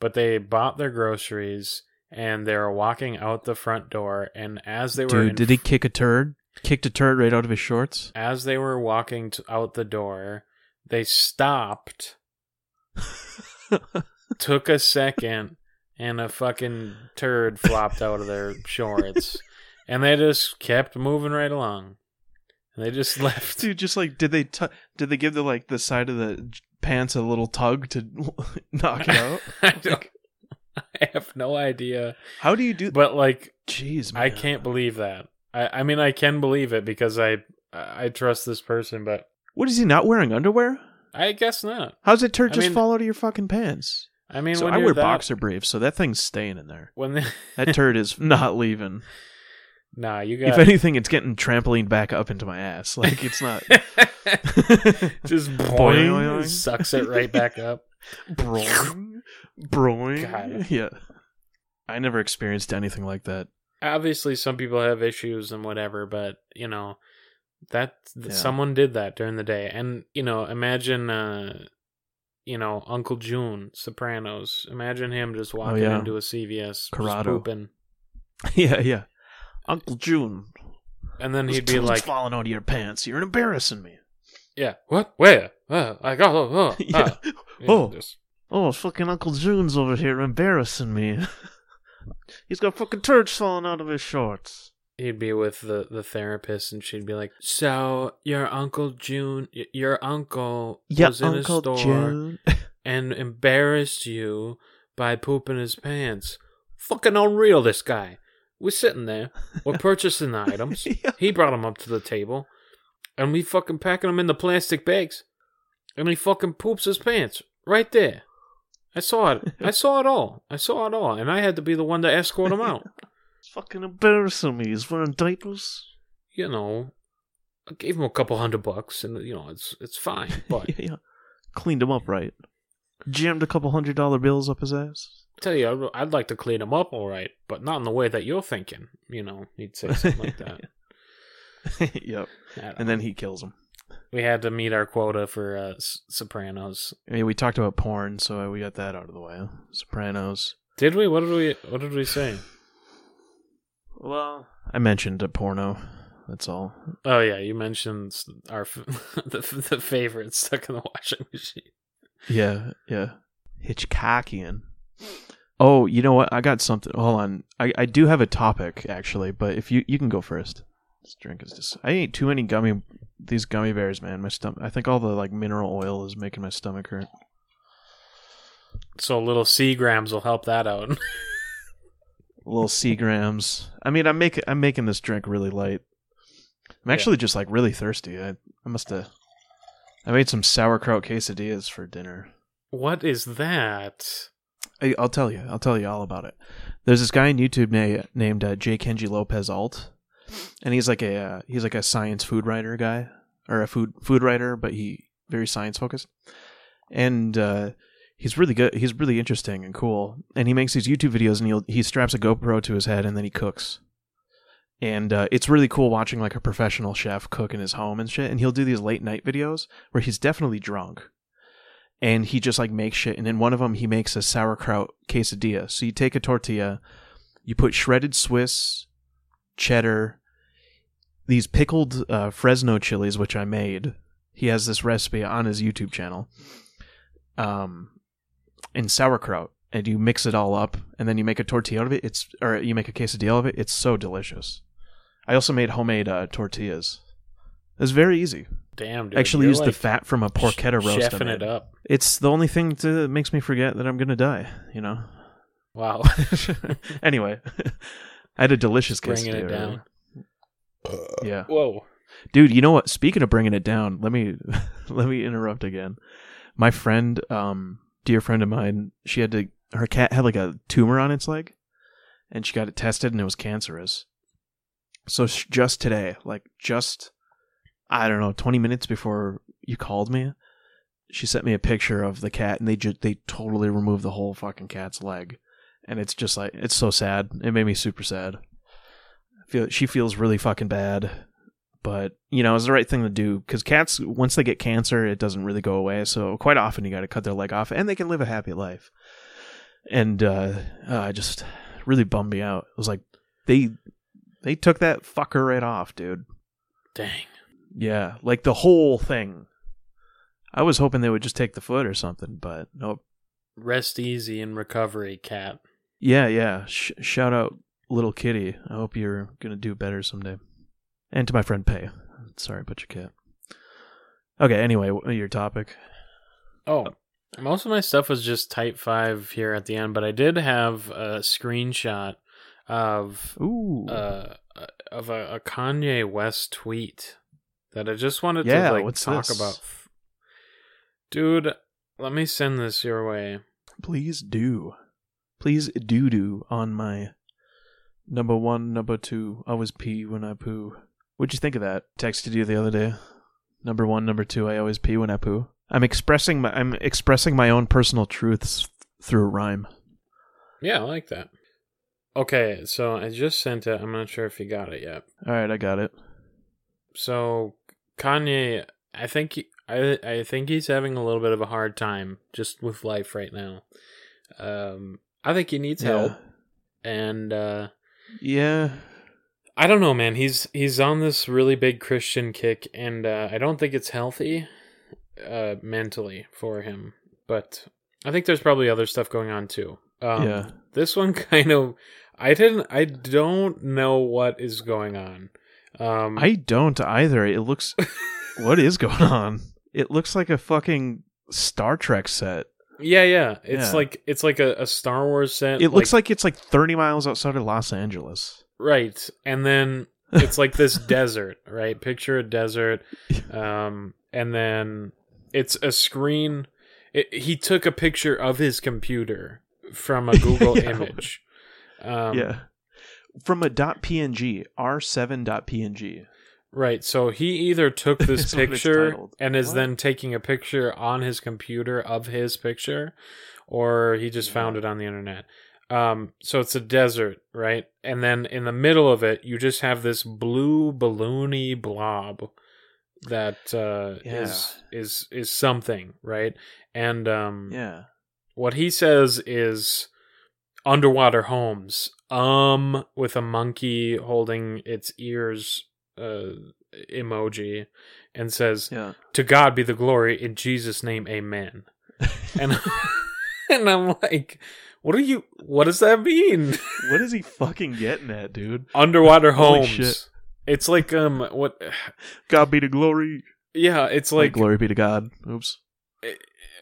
but they bought their groceries and they were walking out the front door and as they were Dude, did he kick a turd? Kicked a turd right out of his shorts? as they were walking to, out the door, they stopped, [laughs] took a second, and a fucking turd flopped out of their shorts. [laughs] And they just kept moving right along. And they just [laughs] left. Dude, just like did they tu- did they give the like the side of the pants a little tug to [laughs] knock it out? I, I have no idea. How do you do? But like, Jeez, man. I can't believe that. I, I mean, I can believe it because I I trust this person, but What is he not wearing underwear? I guess not. How's that turd I just mean- fall out of your fucking pants? I mean, so when I wear that, boxer briefs, so that thing's staying in there. When the, [laughs] That turd is not leaving. nah, you got If anything, it's getting trampolined back up into my ass. Like it's not. [laughs] [laughs] just Boing, boing, boing. sucks it right back up. broing, broing. Yeah, I never experienced anything like that. Obviously, some people have issues and whatever, but you know that Yeah. someone did that during the day, and you know, imagine, uh, you know, Uncle June, Sopranos. Imagine him just walking Oh, yeah. into a CVS, Corrado. pooping, [laughs] Yeah, yeah. Uncle June, and then those he'd be like, falling out of your pants. You're embarrassing me. "Yeah, what? Where? Uh, I got oh, [laughs] [laughs] oh, Yeah. ah." Know, Oh. just- Oh, fucking Uncle June's over here embarrassing me. He's got fucking turds falling out of his shorts. He'd be with the the therapist, and she'd be like, "So your Uncle June, your uncle Yeah, was in Uncle a store." June. [laughs] and embarrassed you by pooping his pants. Fucking unreal, this guy. We're sitting there, we're [laughs] purchasing the items. [laughs] Yeah. He brought them up to the table, and we fucking packing them in the plastic bags, and he fucking poops his pants right there. I saw it. I saw it all. I saw it all, and I had to be the one to escort him out. It's fucking embarrassing me. He's wearing diapers. You know, I gave him a couple hundred bucks, and you know it's it's fine. [laughs] But yeah, yeah. Cleaned him up right. Jammed a couple hundred dollar bills up his ass. tell you, I'd, I'd like to clean him up, all right, but not in the way that you're thinking. You know, he'd say something like [laughs] that. [laughs] yep. And then he kills him. we had to meet our quota for uh, S- Sopranos. I mean, we talked about porn, so we got that out of the way. Sopranos. Did we? What did we? What did we say? Well, I mentioned a porno. That's all. Oh yeah, you mentioned our f- [laughs] the the favorite stuck in the washing machine. Yeah, yeah. Hitchcockian. Oh, you know what? I got something. Hold on. I, I do have a topic actually, but if you you can go first. This drink is just. I ate too many gummy these gummy bears, man. My stomach. I think all the like mineral oil is making my stomach hurt. So little Seagrams will help that out. [laughs] little Seagrams. I mean, I'm making I'm making this drink really light. I'm actually just like really thirsty. I I must have. I made some sauerkraut quesadillas for dinner. what is that? I, I'll tell you. I'll tell you all about it. There's this guy on YouTube na- named uh, J. Kenji Lopez Alt, and he's like a uh, he's like a science food writer guy or a food food writer, but he very science focused, and uh, he's really good. He's really interesting and cool, and he makes these YouTube videos, and he he straps a GoPro to his head, and then he cooks. And uh, it's really cool watching like a professional chef cook in his home and shit. And he'll do these late night videos where he's definitely drunk, and he just like makes shit. And in one of them, he makes a sauerkraut quesadilla. So you take a tortilla, you put shredded Swiss, cheddar, these pickled uh, Fresno chilies, which I made. He has this recipe on his YouTube channel. Um, and sauerkraut, and you mix it all up, and then you make a tortilla out of it. It's or you make a quesadilla of it. It's so delicious. I also made homemade uh, tortillas. It was very easy. Damn, dude. Actually, you're used the fat from a porchetta roast. I chefing it up. It's the only thing that makes me forget that I'm gonna die. You know. Wow, [laughs] anyway, [laughs] I had a delicious bringing quesadilla it down. Yeah, Whoa. dude. You know what? Speaking of bringing it down, let me [laughs] let me interrupt again. My friend, um, dear friend of mine, she had to. Her cat had like a tumor on its leg, and she got it tested, and it was cancerous. So just today, like just I don't know, 20 minutes before you called me, she sent me a picture of the cat and they just they totally removed the whole fucking cat's leg. And it's just like it's so sad. It made me super sad. Feel she feels really fucking bad. But, you know, it's the right thing to do cuz cats once they get cancer, it doesn't really go away. So quite often you got to cut their leg off and they can live a happy life. And uh, uh I just really bummed me out. It was like they they took that fucker right off, dude. Dang. Yeah, like the whole thing. I was hoping they would just take the foot or something, but nope. Rest easy in recovery, cat. Yeah, yeah. Sh- shout out little kitty. I hope you're gonna do better someday. And to my friend Pay. Sorry about your cat. Okay. Anyway, your topic. Oh, most of my stuff was just Type Five here at the end, but I did have a screenshot of Ooh. uh of a, a Kanye West tweet that I just wanted Yeah, to like talk this? about. Dude, let me send this your way. Please do. Please do do on my number one, number two. Always pee when I poo. What'd you think of that? Texted you the other day. Number one, number two. I always pee when I poo. I'm expressing my I'm expressing my own personal truths through rhyme. Yeah, I like that. Okay, so I just sent it. I'm not sure if you got it yet. All right, I got it. So Kanye, I think he, I I think he's having a little bit of a hard time just with life right now. Um, I think he needs help, and uh, Yeah. I don't know, man. He's he's on this really big Christian kick, and uh, I don't think it's healthy, uh, mentally for him. But I think there's probably other stuff going on too. Um, Yeah. This one [laughs] kind of, I didn't, I don't know what is going on. Um, I don't either. It looks [laughs] What is going on? It looks like a fucking Star Trek set. yeah, yeah. It's Yeah. like it's like a, a Star Wars set. It looks like it's like 30 miles outside of Los Angeles. Right, and then it's like this [laughs] desert, right? Picture a desert, um, and then it's a screen. It, he took a picture of his computer from a [laughs] Google Yeah. image. Um, yeah. From a .png, r7.png. Right. So he either took this [laughs] That's what it's picture and is What? then taking a picture on his computer of his picture, or he just found it on the internet. Um, so it's a desert, right? And then in the middle of it, you just have this blue balloony blob that uh, Yeah. is is is something, right? And um, Yeah. what he says is underwater homes um with a monkey holding its ears uh emoji and says Yeah. to god be the glory in jesus name amen [laughs] and [laughs] and i'm like what are you what does that mean [laughs] what is he fucking getting at, dude? underwater Holy homes shit. it's like um what God be the glory. yeah it's Like, glory be to God. Oops.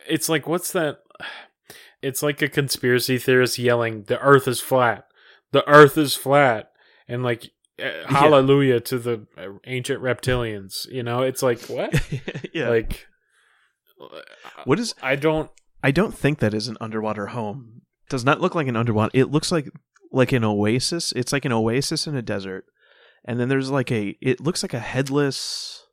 it's like what's that it's like a conspiracy theorist yelling the earth is flat the earth is flat and like uh, hallelujah to the uh, ancient reptilians you know it's like what [laughs] yeah. like what is i don't I don't think that is an underwater home. Does not look like an underwater. It looks like like an oasis. It's like an oasis in a desert. And then there's like a it looks like a headless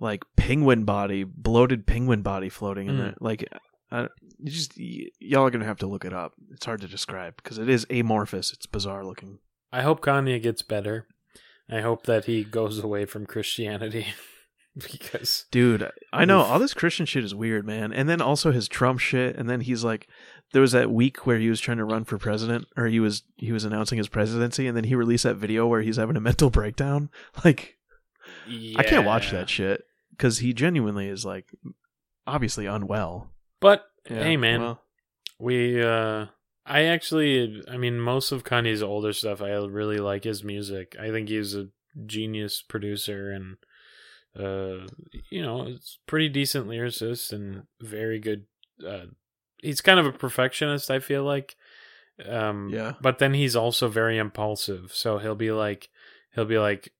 like penguin body, bloated penguin body floating in Mm. there. Like uh, you just y- y'all are going to have to look it up. It's hard to describe because it is amorphous. It's bizarre looking. i hope kanye gets better i hope that he goes away from christianity [laughs] because Dude, I know all this Christian shit is weird, man. And then also his Trump shit. And then he's like, there was that week where he was trying to run for president, or he was he was announcing his presidency, and then he released that video where he's having a [laughs] mental breakdown. Like, I can't watch that shit because he genuinely is like obviously unwell. but Yeah, hey man well, We uh I actually I mean most of Kanye's older stuff I really like his music. I think he's a genius producer and uh you know, it's pretty decent lyricist and very good uh he's kind of a perfectionist I feel like. Um Yeah. but then he's also very impulsive. So he'll be like he'll be like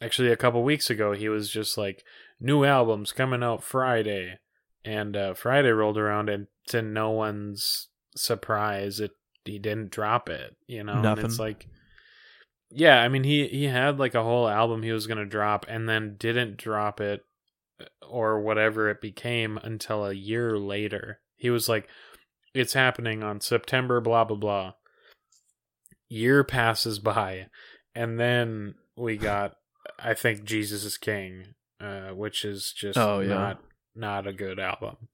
actually a couple weeks ago he was just like new albums coming out Friday and uh, Friday rolled around, and to no one's surprise, it he didn't drop it. You know, and it's like yeah, I mean he he had like a whole album he was going to drop and then didn't drop it uh, or whatever it became until a year later. He was like it's happening on September blah blah blah. Year passes by and then we got I think Jesus is King, uh, which is just Oh, yeah. not not a good album.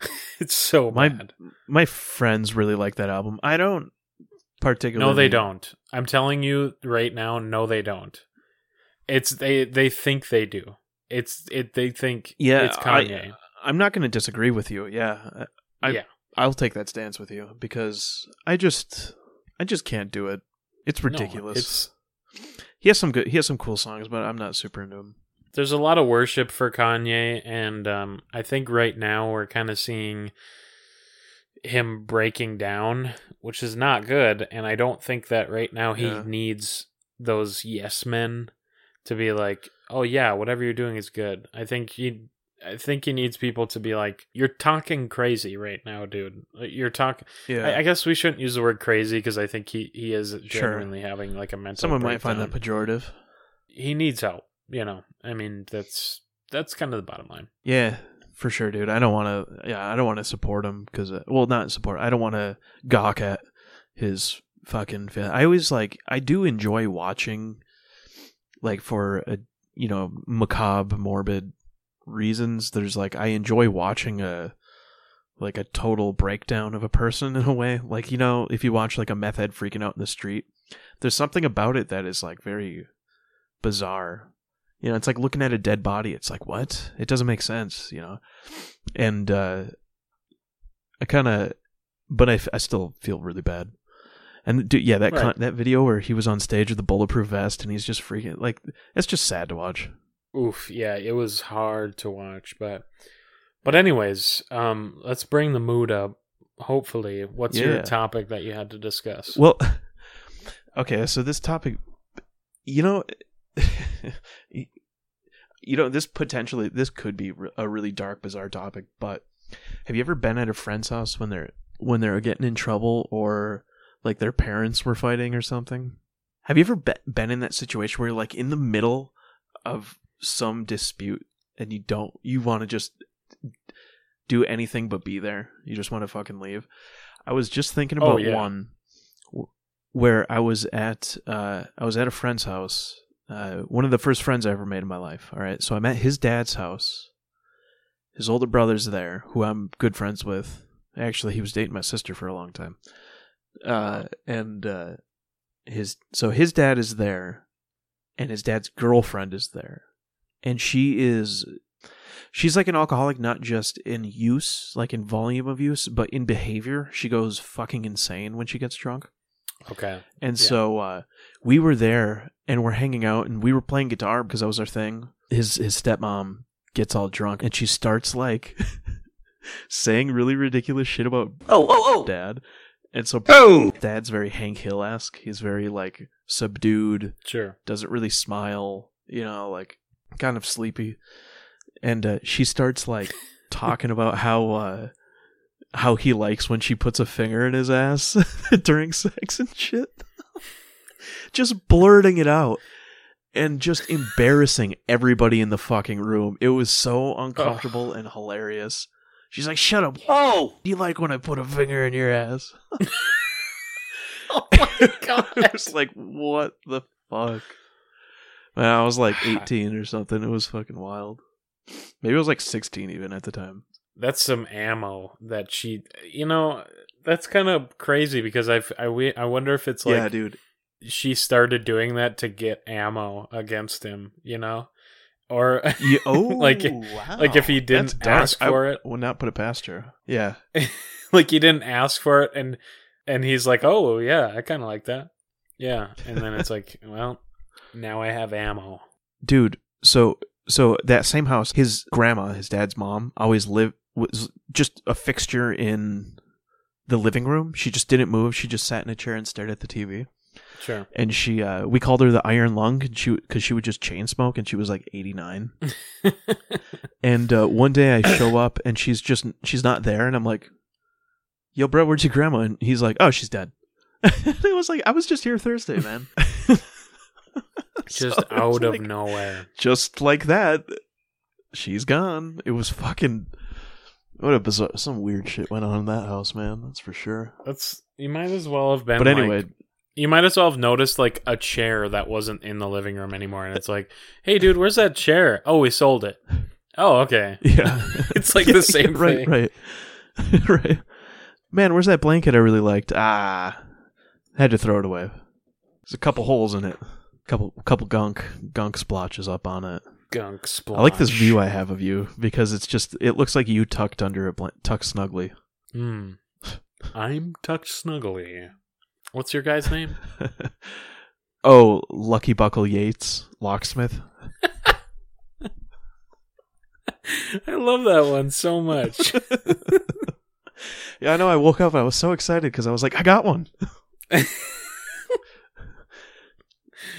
[laughs] it's so My- bad. My friends really like that album. I don't particularly. No, they don't. I'm telling you right now, no, they don't. It's they they think they do. It's it they think Yeah, it's Kanye. I, I'm not going to disagree with you. Yeah, I, Yeah. I'll take that stance with you because I just, I just can't do it. It's No, ridiculous. it's he has some good, he has some cool songs, but I'm not super into him. there's a lot of worship for Kanye, and um, I think right now we're kind of seeing him breaking down, which is not good. And I don't think that right now he Yeah. needs those yes men to be like, "Oh yeah, whatever you're doing is good." I think he, I think he needs people to be like, "You're talking crazy right now, dude. You're talking." Yeah, I, I guess we shouldn't use the word crazy because I think he he is Sure. genuinely having like a mental. someone might find that pejorative. he needs help. You know, I mean, that's that's kind of the bottom line. Yeah, for sure, dude. I don't want to. Yeah, I don't want to support him because, uh, well, not support. I don't want to gawk at his fucking. I always like. I do enjoy watching, like for a you know macabre, morbid reasons. There's like I enjoy watching a like a total breakdown of a person [laughs] in a way. Like you know, if you watch like a meth head freaking out in the street, there's something about it that is like very bizarre. You know, it's like looking at a dead body. It's like, what? It doesn't make sense, you know? And, uh, I kind of, but I, f- I still feel really bad. And dude, yeah, that con- that video where he was on stage with the bulletproof vest and he's just freaking like it's just sad to watch. Oof, yeah, it was hard to watch, but but anyways, um, let's bring the mood up. Hopefully, what's your topic that you had to discuss? Well, [laughs] okay, so this topic, you know, [laughs] you know, this potentially this could be a really dark, bizarre topic. But have you ever been at a friend's house when they're when they're getting in trouble or like their parents were fighting or something? Have you ever be- been in that situation where you're like in the middle of some dispute and you don't you want to just do anything but be there? You just want to fucking leave. I was just thinking Oh, about yeah. one where I was at uh, I was at a friend's house. Uh, one of the first friends I ever made in my life. All right, so I'm at his dad's house. His older brother's there, who I'm good friends with. Actually, he was dating my sister for a long time. Uh, and uh, his so his dad is there, and his dad's girlfriend is there, and she is she's like an alcoholic not just in use like in volume of use but in behavior she goes fucking insane when she gets drunk okay, and Yeah. so uh, we were there and we're hanging out and we were playing guitar because that was our thing. His his stepmom gets all drunk and she starts like [laughs] saying really ridiculous shit about Oh, oh, oh. dad. And so Oh. dad's very Hank Hill esque. He's very like subdued, sure. doesn't really smile, you know, like kind of sleepy. And uh, she starts like [laughs] talking about how uh, how he likes when she puts a finger in his ass [laughs] during sex and shit. [laughs] just blurting it out and just embarrassing everybody in the fucking room. It was so uncomfortable and hilarious. She's like, "Shut up. Oh. You like when I put a finger in your ass?" Oh my god! I was like, "What the fuck?" I was like [sighs] 18 or something. It was fucking wild. Maybe I was like 16 even at the time. That's some ammo that she. You know, that's kind of crazy because I've I we- I wonder if it's like yeah, dude. she started doing that to get ammo against him. You know, or [laughs] oh, Like- wow. like if he didn't ask for I it. would not put it past her. Yeah, [laughs] like he didn't ask for it and and he's like oh yeah i kind of like that yeah and then it's like [laughs] well now i have ammo dude. So, so that same house, his grandma, his dad's mom, always lived was just a fixture in the living room. She just didn't move. She just sat in a chair and stared at the TV. sure And she, uh, we called her the Iron Lung, and she because she would just chain smoke, and she was like 89. [laughs] And uh, one day I show up and she's just she's not there, and I'm like, "Yo, bro, where's your grandma?" And he's like, "Oh, she's dead." [laughs] and I was like, "I was just here Thursday, man." [laughs] [laughs] Just So out of like- nowhere. just like that, she's gone. It was fucking what a bizarre. Some weird shit went on in that house, man. That's for sure. That's you might as well have been. But anyway, like- you might as well have noticed like a chair that wasn't in the living room anymore, and it's like, hey, dude, where's that chair? Oh, we sold it. Oh, okay. [laughs] yeah, [laughs] It's like the same right, thing. right, right. Man, where's that blanket I really liked? Ah, had to throw it away. There's a couple holes in it. Couple, couple gunk, gunk splotches up on it. Gunk splotch. I like this view I have of you because it's just it looks like you tucked under a blanket, tucked snugly. Hmm. I'm tucked snugly. What's your guy's name? [laughs] oh, Lucky Buckle Yates, locksmith. [laughs] I love that one so much. [laughs] yeah, I know. I woke up. I was so excited because I was like, I got one.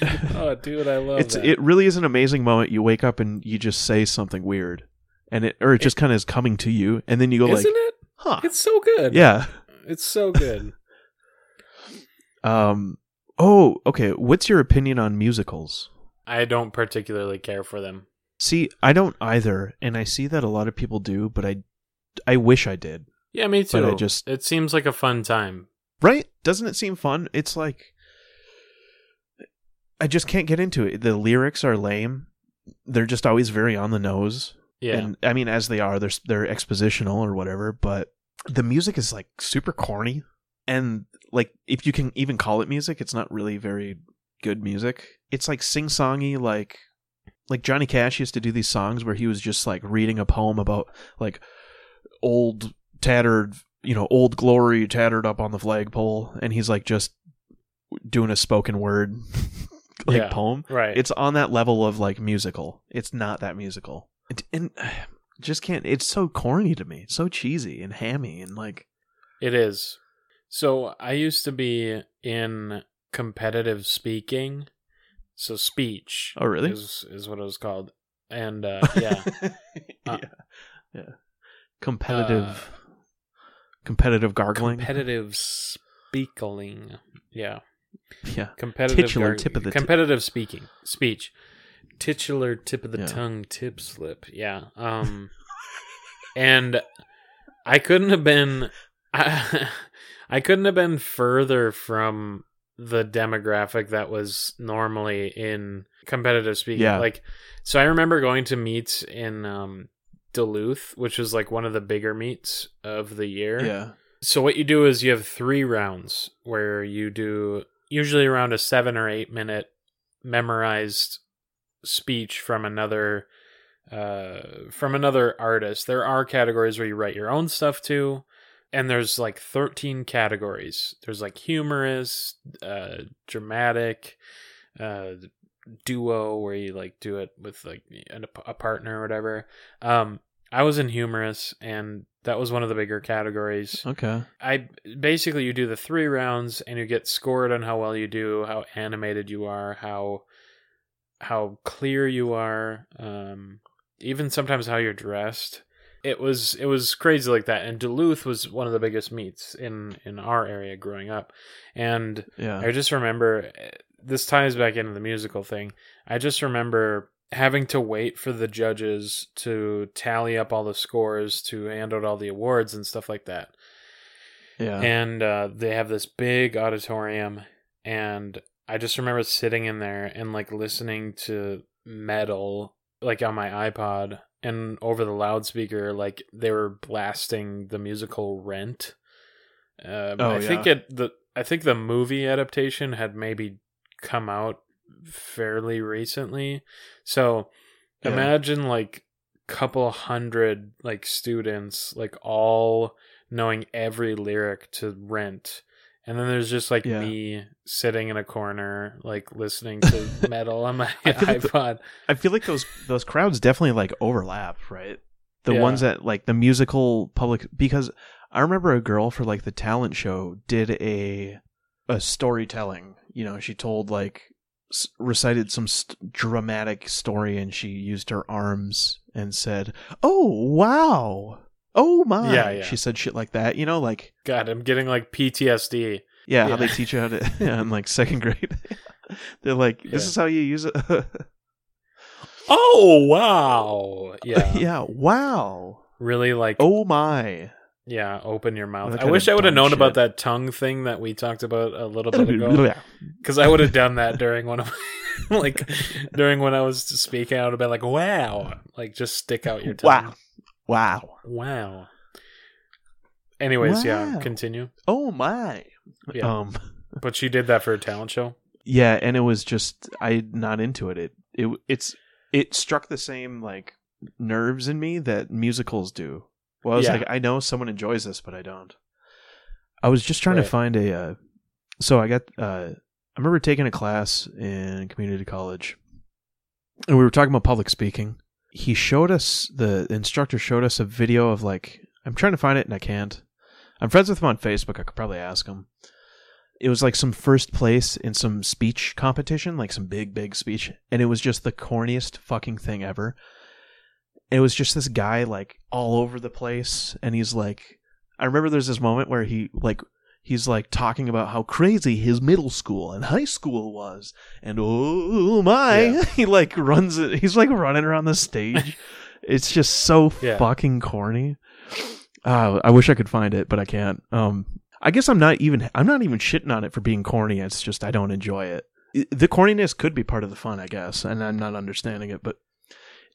[laughs] oh, dude, I love it's that. it really is an amazing moment. You wake up and you just say something weird, and it or it just kind of is coming to you, and then you go Isn't like, it? huh, It's so good. yeah. It's so good. [laughs] [laughs] Um. Oh, okay. What's your opinion on musicals? I don't particularly care for them. See, I don't either, and I see that a lot of people do, but I, I wish I did. Yeah, me too. But I just- it seems like a fun time. Right? Doesn't it seem fun? It's like I just can't get into it. The lyrics are lame. They're just always very on the nose. Yeah. And I mean as they are, they're they're expositional or whatever, but the music is like super corny and like if you can even call it music, it's not really very good music. It's like sing-songy like like Johnny Cash used to do these songs where he was just like reading a poem about like old tattered you know old glory tattered up on the flagpole and he's like just doing a spoken word [laughs] like Yeah. poem right. it's on that level of like musical it's not that musical and, and [sighs] just can't it's so corny to me it's so cheesy and hammy and like It is. So I used to be in competitive speaking. So speech. Oh, really? Is is what it was called. And uh, [laughs] yeah. yeah Uh, yeah competitive uh, competitive gargling competitive speakling. Yeah. Yeah Competitive Titular tip of the ti- competitive speaking. Speech. Titular tip of the Yeah. tongue tip slip. Yeah. Um and I couldn't have been I, [laughs] I couldn't have been further from the demographic that was normally in competitive speaking. Yeah. Like so I remember going to meets in um Duluth, which was like one of the bigger meets of the year. yeah So what you do is you have three rounds where you do usually around a seven or eight minute memorized speech from another uh from another artist. There are categories where you write your own stuff too. And there's like 13 categories. There's like humorous, uh dramatic, uh duo where you like do it with like a, a partner or whatever. Um I was in humorous and that was one of the bigger categories. okay I basically you do the three rounds and you get scored on how well you do, how animated you are, how how clear you are, um, even sometimes how you're dressed. It was it was crazy like that. And Duluth was one of the biggest meets in in our area growing up, and yeah I just remember eh, this ties back into the musical thing. I just remember having to wait for the judges to tally up all the scores to hand out all the awards and stuff like that. yeah And uh, they have this big auditorium, and I just remember sitting in there and like listening to metal like on my iPod and over the loudspeaker, like they were blasting the musical Rent. Um, Oh, I think it the I think the movie adaptation had maybe come out fairly recently. So Yeah. imagine like couple hundred like students like all knowing every lyric to Rent. And then there's just like Yeah. me sitting in a corner, like listening to [laughs] metal on my I feel like the- iPod. I feel like those those crowds definitely like overlap, right? The Yeah. ones that like the musical public because I remember a girl for like the talent show did a a storytelling. You know, she told like recited some st- dramatic story and she used her arms and said, "Oh, wow. Oh my." Yeah, yeah. She said shit like that, you know, like God, I'm getting like PTSD. yeah, how they teach you how to [laughs] yeah, in like second grade. [laughs] They're like, this Yeah. is how you use it. Oh wow! [laughs] Yeah, yeah. Wow. really like Oh my. Yeah. Open your mouth. I wish I would have known about that tongue thing that we talked about a little bit ago. Because I would have done that during one of my, [laughs] like during when I was speaking. I would have been like, "Wow!" Like just stick out your tongue. Wow. Wow. Wow. Anyways, yeah, continue. Oh my. Yeah. Um. But she did that for a talent show. Yeah, and it was just I not into it. It it it's it struck the same like nerves in me that musicals do. Well, I was Yeah. like, I know someone enjoys this, but I don't. I was just trying Right. to find a. Uh, so I got. Uh, I remember taking a class in community college, and we were talking about public speaking. He showed us the instructor showed us a video of like I'm trying to find it and I can't. I'm friends with him on Facebook. I could probably ask him it was like some first place in some speech competition, like some big, big speech, and it was just the corniest fucking thing ever. It was just this guy like all over the place, and he's like, I remember there's this moment where he like he's like talking about how crazy his middle school and high school was, and oh my, Yeah. [laughs] he like runs it. He's like running around the stage. [laughs] it's just so Yeah. fucking corny. Uh, I wish I could find it, but I can't. Um, I guess I'm not even I'm not even shitting on it for being corny. It's just I don't enjoy it. The corniness could be part of the fun, I guess, and I'm not understanding it. But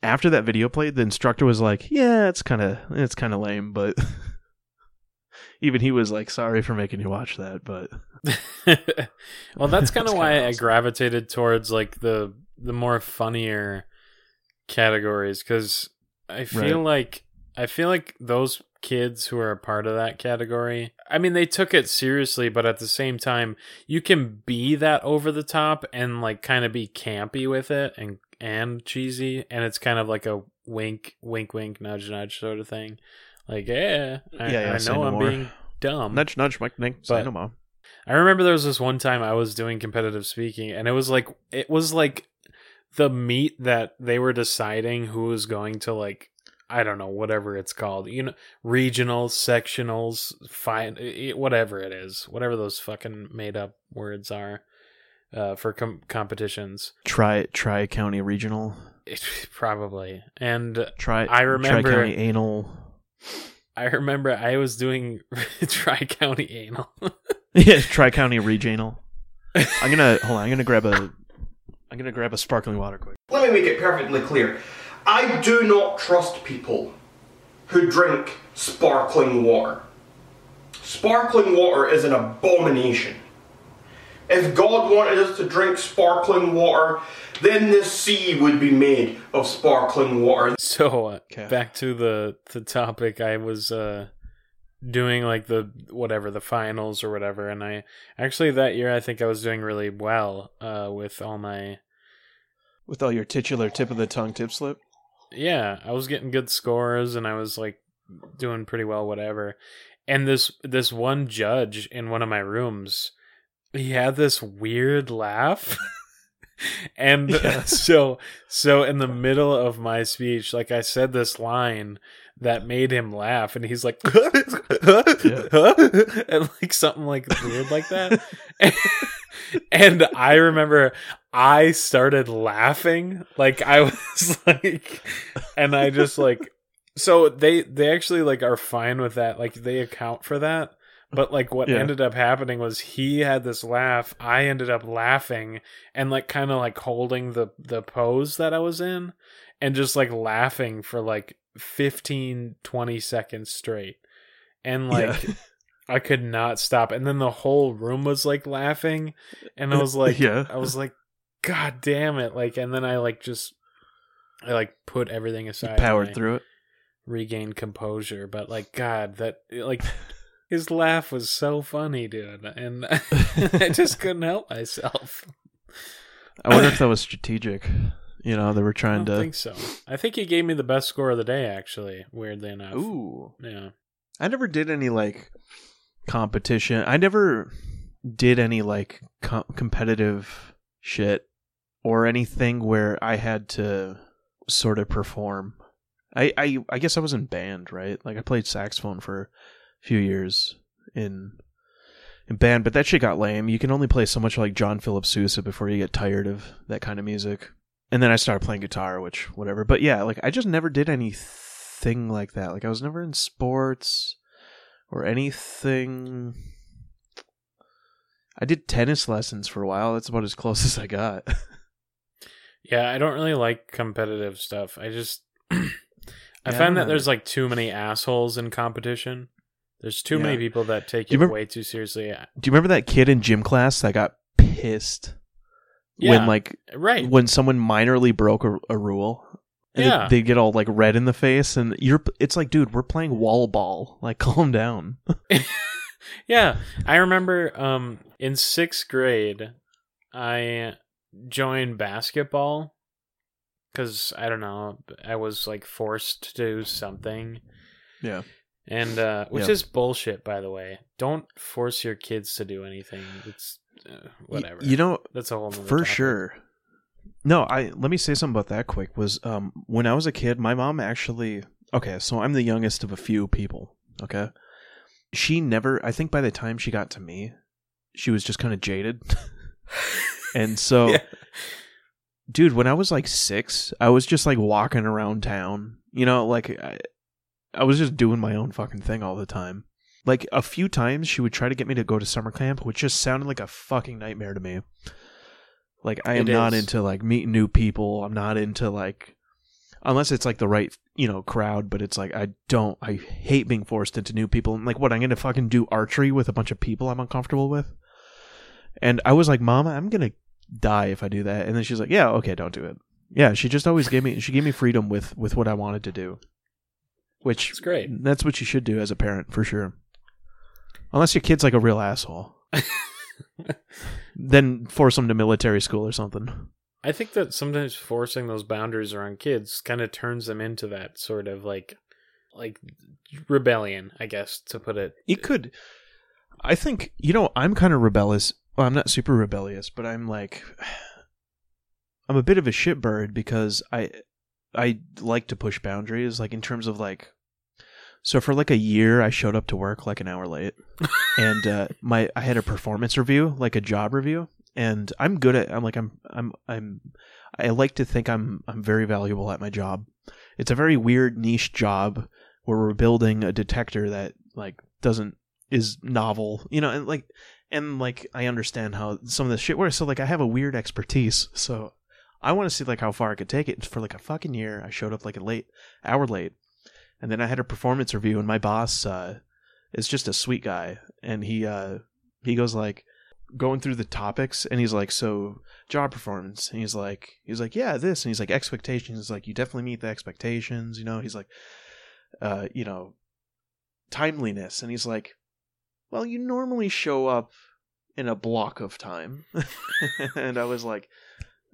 after that video played, the instructor was like, "Yeah, it's kind of it's kind of lame," but [laughs] even he was like, "Sorry for making you watch that." But [laughs] well, that's [laughs] kind of why kinda I gravitated towards like the the more funnier categories because I feel Right. like I feel like those kids who are a part of that category. I mean, they took it seriously, but at the same time, you can be that over the top and like kind of be campy with it and and cheesy, and it's kind of like a wink, wink, wink, nudge, nudge sort of thing. Like, yeah, I, Yeah, yeah, I know no I'm more. being dumb. nudge, nudge, Mike, Nick, say no more. I remember there was this one time I was doing competitive speaking, and it was like it was like the meet that they were deciding who was going to like I don't know whatever it's called, you know, regionals, sectionals, fine, whatever it is, whatever those fucking made up words are uh, for com- competitions. Try Tri County Regional. It, probably, and Try I remember- Tri County Anal. I remember I was doing [laughs] Tri County Anal. [laughs] yeah, Tri County Regional. I'm gonna hold on. I'm gonna grab a. I'm gonna grab a sparkling water quick. Let me make it perfectly clear. I do not trust people who drink sparkling water. Sparkling water is an abomination. If God wanted us to drink sparkling water, then this sea would be made of sparkling water. So uh, Okay. back to the the topic, I was uh, doing like the whatever the finals or whatever, and I actually that year I think I was doing really well uh, with all my With all your titular tip of the tongue tip slip. yeah I was getting good scores and I was like doing pretty well whatever, and this this one judge in one of my rooms he had this weird laugh. [laughs] and Yeah. [laughs] so so in the middle of my speech like i said this line that made him laugh and he's like [laughs] and like something like weird like that. And i remember i started laughing. Like i was like and i just like so they they actually like are fine with that. Like they account for that but like what Yeah. ended up happening was he had this laugh i ended up laughing and like kind of like holding the the pose that i was in and just like laughing for like 15 20 seconds straight and like Yeah. i could not stop and then the whole room was like laughing and i [laughs] was like Yeah. i was like god damn it like and then i like just i like put everything aside and Powered through it. regained composure but like god that like his laugh was so funny dude and [laughs] i just couldn't help myself I wonder if that was strategic. You know, they were i trying don't to. think so i think he gave me the best score of the day actually weirdly enough Ooh. yeah I never did any like competition. I never did any like com- competitive shit or anything where I had to sort of perform. I, I I guess I was in band, right? Like I played saxophone for few years in in band, but that shit got lame. You can only play so much like John Philip Sousa before you get tired of that kind of music. And then I started playing guitar, which whatever. But yeah, like I just never did anything like that. Like I was never in sports or anything. I did tennis lessons for a while. That's about as close [laughs] as I got. Yeah, I don't really like competitive stuff. I just [clears throat] I I find don't that know. there's like too many assholes in competition. There's too many people that take it remember- way too seriously. Do you remember that kid in gym class that got pissed Yeah, when like right. when someone minorly broke a, a rule? And Yeah. they, they get all like red in the face, and you're. It's like, dude, we're playing wall ball. Like, [laughs] calm down. [laughs] Yeah, I remember um in 6th grade I joined basketball cuz I don't know, I was like forced to do something. Yeah. And uh which Yeah. is bullshit by the way. Don't force your kids to do anything. It's uh, whatever. You know, That's a whole for topic. sure. No, I let me say something about that quick. Was um when I was a kid, my mom actually okay. So I'm the youngest of a few people. Okay, she never. I think by the time she got to me, she was just kind of jaded, [laughs] and so. [laughs] Yeah. Dude, when I was like six, I was just like walking around town. You know, like I, I was just doing my own fucking thing all the time. Like a few times, she would try to get me to go to summer camp, which just sounded like a fucking nightmare to me. Like I am not into like meeting new people. I'm not into like unless it's like the right you know crowd. But it's like I don't. I hate being forced into new people. And like what I'm gonna fucking do archery with a bunch of people I'm uncomfortable with. And I was like, Mama, I'm gonna die if I do that. And then she's like, Yeah, okay, don't do it. Yeah, she just always gave me she gave me freedom with with what I wanted to do. Which It's great. that's what you should do as a parent for sure. Unless your kid's like a real asshole. [laughs] then force them to military school or something. I think that sometimes forcing those boundaries around kids kind of turns them into that sort of like like rebellion, I guess, to put it. It could I think you know, I'm kind of rebellious. Well, I'm not super rebellious, but I'm like [sighs] I'm a bit of a shitbird because I I like to push boundaries like in terms of like so for like a year I showed up to work like an hour late [laughs] and uh my I had a performance review, like a job review, and I'm good at I'm like I'm I'm I'm I like to think I'm I'm very valuable at my job. It's a very weird niche job where we're building a detector that like doesn't is novel, you know, and like and like I understand how some of this shit works. So like I have a weird expertise. So I want to see like how far I could take it. For like a fucking year, I showed up like a late hour late, and then I had a performance review, and my boss uh, is just a sweet guy, and he uh, he goes like going through the topics, and he's like, so job performance, and he's like, he's like, yeah, this, and he's like expectations, he's like you definitely meet the expectations, you know, he's like, uh, you know, timeliness, and he's like, well, you normally show up in a block of time, [laughs] and I was like,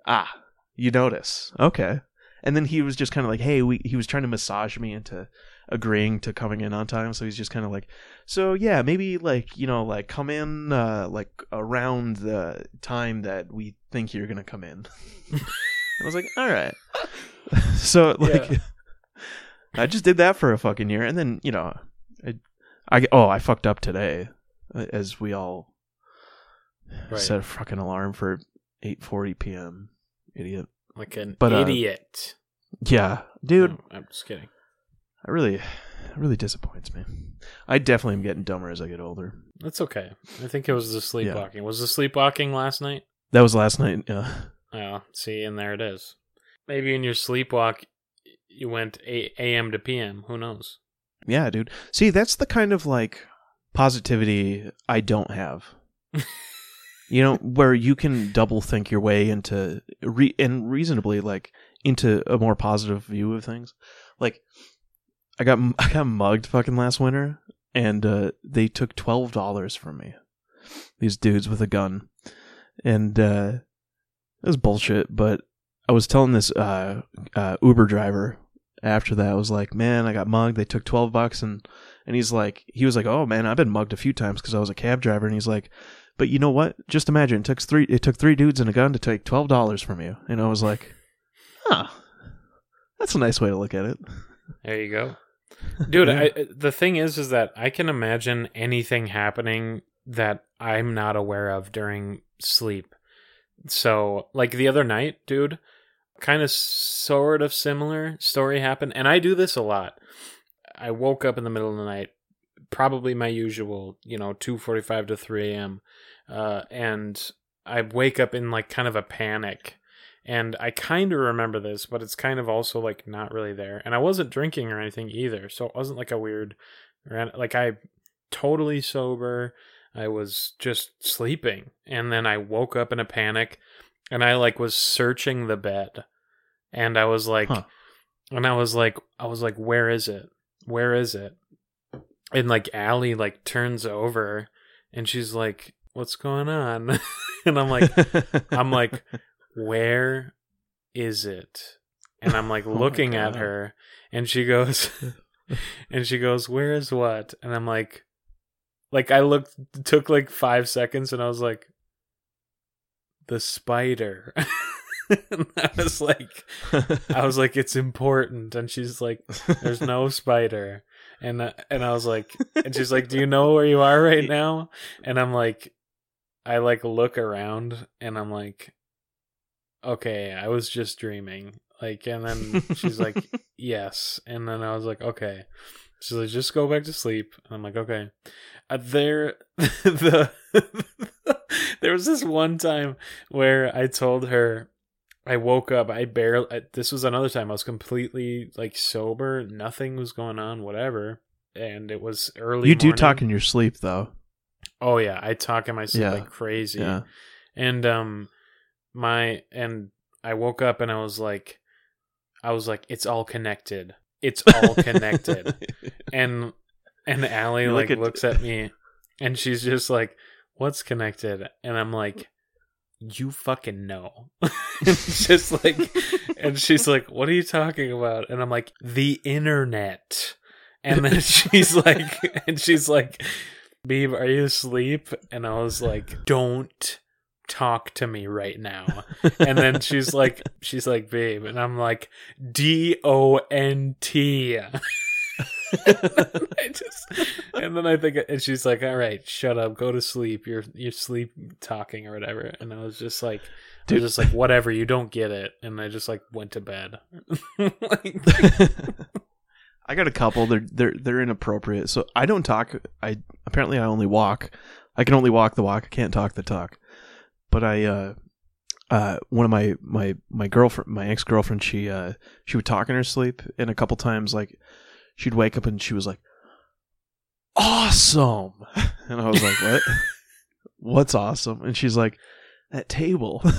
ah, you notice, okay. And then he was just kind of like, hey, we, he was trying to massage me into agreeing to coming in on time. So he's just kind of like, so yeah, maybe like, you know, like come in uh, like around the time that we think you're going to come in. I was like, all right. [laughs] so like, Yeah. I just did that for a fucking year. And then, you know, I, I oh, I fucked up today as we all Right. set a fucking alarm for 8:40 p.m. Idiot. Like an But, uh, idiot. Yeah, dude, No, I'm just kidding. I really, it really disappoints me. I definitely am getting dumber as I get older. That's okay. I think it was the sleepwalking. Was the sleepwalking last night? That was last night. Yeah, Oh, see, and there it is. Maybe in your sleepwalk, you went AM to PM. Who knows? yeah, dude. See, that's the kind of like positivity I don't have. [laughs] you know, where you can double think your way into re- and reasonably like into a more positive view of things. Like, I got [laughs] I got mugged fucking last winter, and uh, they took twelve dollars from me. These dudes with a gun, and uh, it was bullshit. But I was telling this uh, uh, Uber driver after that, I was like, "Man, I got mugged. They took twelve bucks," and and he's like, he was like, "Oh man, I've been mugged a few times because I was a cab driver," and he's like. But you know what? Just imagine it took three. It took three dudes and a gun to take twelve dollars from you, and I was like, "Huh, that's a nice way to look at it." There you go. Dude, [laughs] Yeah. I, the thing is, is that I can imagine anything happening that I'm not aware of during sleep. So, like the other night, dude, kind of sort of similar story happened, and I do this a lot. I woke up in the middle of the night, probably my usual, you know, two forty-five to three a.m., uh, and I wake up in like kind of a panic. And I kind of remember this, but it's kind of also like not really there. And I wasn't drinking or anything either, so it wasn't like a weird, like I totally sober. I was just sleeping, and then I woke up in a panic, and I like was searching the bed, and I was like, Huh. and I was like, I was like, where is it? Where is it? And like Allie like turns over, and she's like, what's going on? [laughs] and I'm like, [laughs] I'm like, where is it? And I'm like [laughs] Oh looking at her, and she goes, and she goes, where is what? And I'm like, like I looked, took like five seconds, and I was like, the spider. and I was like, I was like, it's important, and she's like, there's no spider, and uh, and I was like, and she's like, do you know where you are right [laughs] now? And I'm like, I like look around, and I'm like, okay, I was just dreaming, like, and then she's like, [laughs] yes, and then I was like, okay. She's like, just go back to sleep. And I'm like, okay. Uh, there, [laughs] the there was this one time where I told her I woke up. I barely. This was another time I was completely like sober. Nothing was going on. Whatever. And it was early. you do morning. talk in your sleep, though. Oh yeah, I talk in my sleep Yeah. like crazy. Yeah. And um, my and I woke up and I was like, I was like, it's all connected. It's all connected [laughs] and and Allie like looks at me and she's just like, "What's connected?" And I'm like, "You fucking know." [laughs] just like, and she's like, "What are you talking about?" And I'm like, "The internet." And then [laughs] she's like, and she's like, "Beeb, are you asleep?" And I was like, "Don't." talk to me right now and then she's like she's like babe and i'm like d-o-n-t [laughs] [laughs] I just and then I think and she's like, "All right, shut up, go to sleep. You're you're sleep talking or whatever." And I was just like, I Dude. was just like, "Whatever, you don't get it." And I just like went to bed. [laughs] like, [laughs] I got a couple. They're they're they're inappropriate. So I don't talk. I apparently I only walk. I can only walk the walk. I can't talk the talk. But I uh uh one of my my my girlfriend my ex girlfriend she uh she would talk in her sleep and a couple times like she'd wake up and she was like awesome. [laughs] And I was like what? [laughs] What's awesome? And she's like that table. [laughs]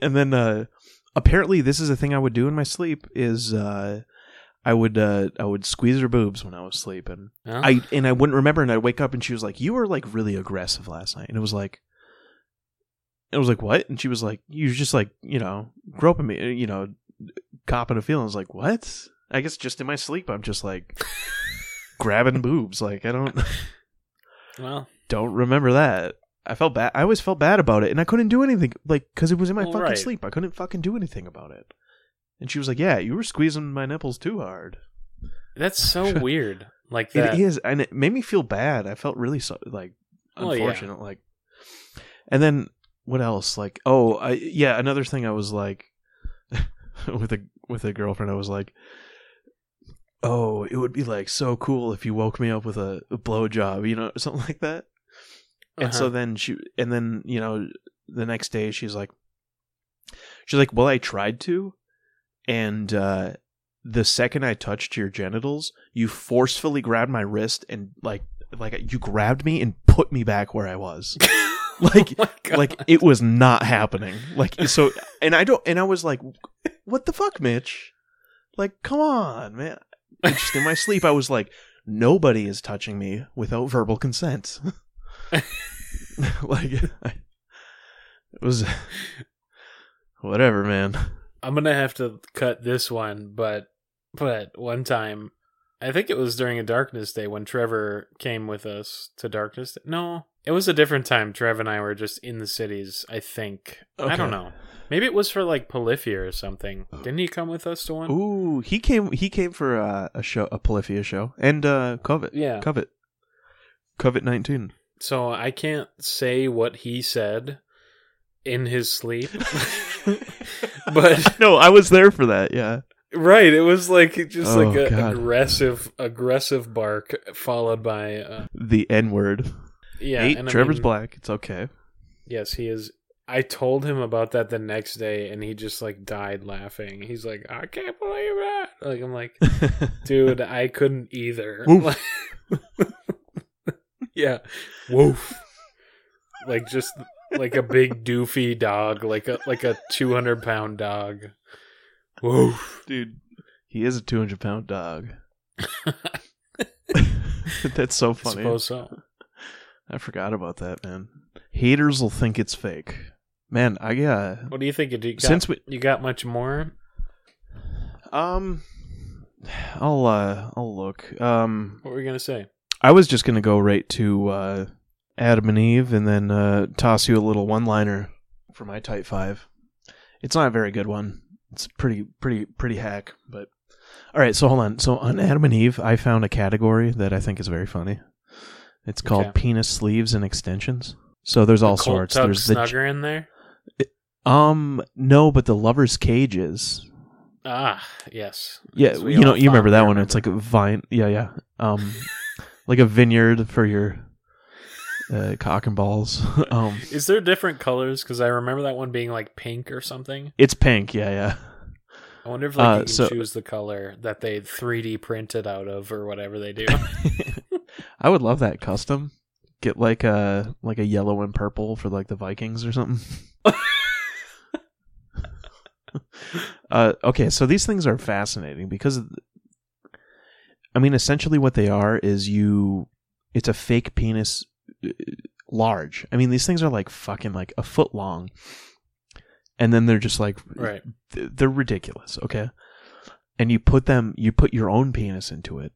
And then uh apparently this is a thing I would do in my sleep is uh I would uh I would squeeze her boobs when I was sleeping. Oh. I and I wouldn't remember and I'd wake up and she was like, You were like really aggressive last night. And it was like it was like what? And she was like, You just like, you know, groping me you know, copping a feeling. I was like, What? I guess just in my sleep I'm just like [laughs] grabbing boobs. Like I don't [laughs] well, don't remember that. I felt bad. I always felt bad about it, and I couldn't do anything, like, because it was in my Well, fucking right. sleep. I couldn't fucking do anything about it. And she was like, "Yeah, you were squeezing my nipples too hard." that's so [laughs] weird. Like that. It is, and it made me feel bad. I felt really so like Well, yeah. unfortunate, like. And then what else? Like, oh, I yeah, another thing. I was like, [laughs] with a with a girlfriend, I was like, oh, it would be like so cool if you woke me up with a, a blowjob, you know, [laughs] something like that. And so Uh-huh. then she, and then you know, the next day she's like, she's like, well, I tried to, and uh the second I touched your genitals, you forcefully grabbed my wrist and like, like you grabbed me and put me back where I was. [laughs] [laughs] like, Oh like it was not happening. Like so, and I don't, and I was like, what the fuck, Mitch? Like, come on, man. Just in my sleep, I was like, nobody is touching me without verbal consent. [laughs] like, I, it was whatever, man. I'm gonna have to cut this one, but but one time, I think it was during a darkness day when Trevor came with us to darkness. Day. No, It was a different time. Trev and I were just in the cities. I think. I don't know. Maybe it was for like Polyphia or something. Didn't he come with us to one? Ooh, he came. He came for uh, a show, a Polyphia show, and uh, Covet. Yeah. Covet. Covet nineteen. So I can't say what he said in his sleep. [laughs] but [laughs] no, I was there for that. Yeah. right, it was like just Oh, like a aggressive aggressive bark followed by uh, The N word. Yeah. Eight. and I Trevor's mean, black. It's okay. Yes, he is. I told him about that the next day, and he just like died laughing. He's like, "I can't believe that!" Like I'm like, [laughs] dude, I couldn't either. Woof. [laughs] yeah, woof. Like just like a big doofy dog, like a like a two hundred pound dog. Woof. Dude, he is a two hundred pound dog. [laughs] That's so I funny. suppose so. I forgot about that, man. Haters will think it's fake. Man, I uh What do you think? You got, Since we- you got much more? um I'll uh I'll look. Um What were you gonna say? I was just gonna go right to uh Adam and Eve and then uh toss you a little one liner for my type five. It's not a very good one. It's pretty pretty pretty hack, but Alright, so hold on. So on Adam and Eve I found a category that I think is very funny. It's called Okay. penis sleeves and extensions. So there's all sorts. There's the snugger in there. um no, but the lover's cages. Ah, yes. Yeah, we you know, you remember that one. It's like a vine. Yeah, yeah. Um, [laughs] like a vineyard for your uh, cock and balls. [laughs] um, Is there different colors? Because I remember that one being like pink or something. it's pink. Yeah, yeah. I wonder if like Uh, you can so- choose the color that they 3D printed out of or whatever they do. [laughs] I would love that custom. Get like a like a yellow and purple for like the Vikings or something. [laughs] uh, okay, so these things are fascinating because, I mean, essentially what they are is you. It's a fake penis, uh, large. I mean, these things are like fucking like a foot long, and then they're just like right. they're ridiculous, okay? And you put them you put your own penis into it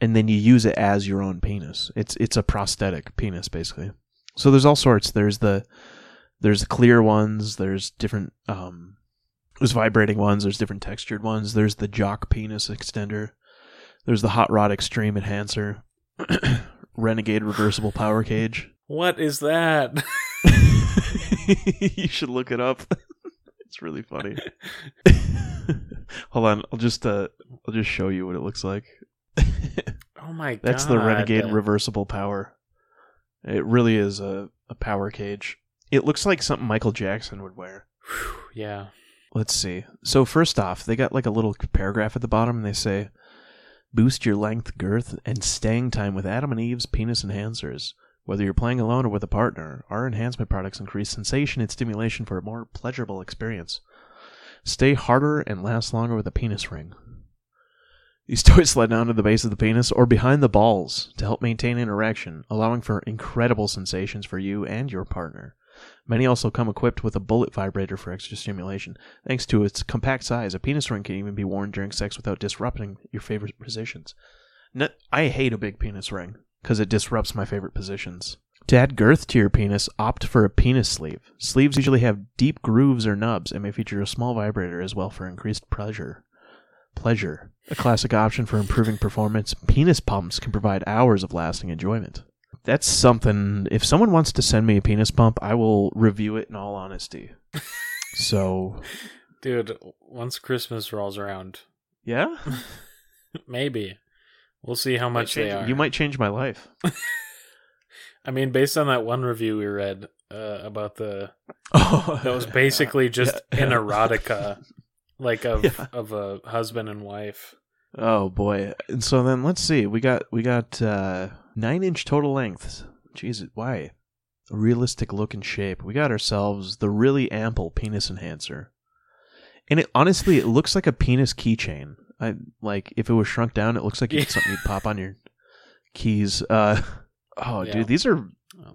and then you use it as your own penis. It's it's a prosthetic penis basically. So there's all sorts. There's the there's clear ones, there's different um there's vibrating ones, there's different textured ones, there's the jock penis extender. There's the hot rod extreme enhancer. [coughs] Renegade reversible power cage. What is that? [laughs] [laughs] you should look it up. [laughs] it's really funny. Hold on, I'll just uh I'll just show you what it looks like. [laughs] Oh my god. That's the Renegade reversible power. It really is a, a power cage. It looks like something Michael Jackson would wear. Yeah. Let's see. So first off, they got like a little paragraph at the bottom and they say boost your length, girth, and staying time with Adam and Eve's penis enhancers. Whether you're playing alone or with a partner, our enhancement products increase sensation and stimulation for a more pleasurable experience. Stay harder and last longer with a penis ring. These toys [laughs] slide down to the base of the penis or behind the balls to help maintain an erection, allowing for incredible sensations for you and your partner. Many also come equipped with a bullet vibrator for extra stimulation. Thanks to its compact size, a penis ring can even be worn during sex without disrupting your favorite positions. N- I hate a big penis ring because it disrupts my favorite positions. To add girth to your penis, opt for a penis sleeve. Sleeves usually have deep grooves or nubs and may feature a small vibrator as well for increased pleasure. Pleasure. A classic option for improving performance, penis pumps can provide hours of lasting enjoyment. That's something. If someone wants to send me a penis pump, I will review it in all honesty. [laughs] so, Dude, once Christmas rolls around, yeah, [laughs] maybe. We'll see how much they are. You might change my life. [laughs] I mean, based on that one review we read uh, about the Oh, that was basically just Yeah. an erotica like [laughs] of Yeah. of a husband and wife. Oh boy. And so then let's see. We got we got uh 9 inch total lengths. Jesus, why? A realistic look and shape. We got ourselves the really ample penis enhancer. And it honestly it looks like a penis keychain. I like if it was shrunk down it looks like Yeah. [laughs] something you'd pop on your keys. Uh [laughs] oh Yeah. dude, these are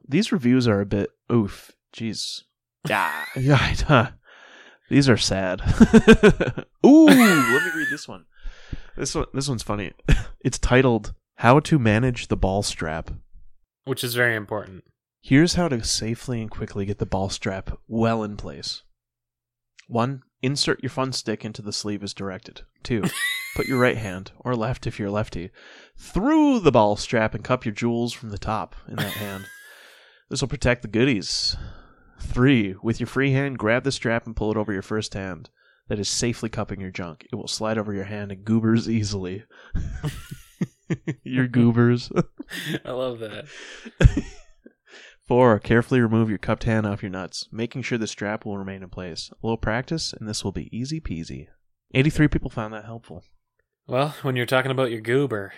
these reviews are a bit oof. Jeez. Yeah. Yeah. These are sad. [laughs] Ooh, let me [laughs] read this one. This one this one's funny. [laughs] It's titled How to Manage the Ball Strap. Which is very important. Here's how to safely and quickly get the ball strap well in place. One, insert your fun stick into the sleeve as directed. Two, put your right hand, or left if you're lefty, through the ball strap and cup your jewels from the top in that hand. This will protect the goodies. Three, with your free hand, grab the strap and pull it over your first hand. That is safely cupping your junk. It will slide over your hand and goobers easily. your [laughs] goobers. I love that. Four, carefully remove your cupped hand off your nuts, making sure the strap will remain in place. A little practice, and this will be easy peasy. 83 people found that helpful. Well, when you're talking about your goober,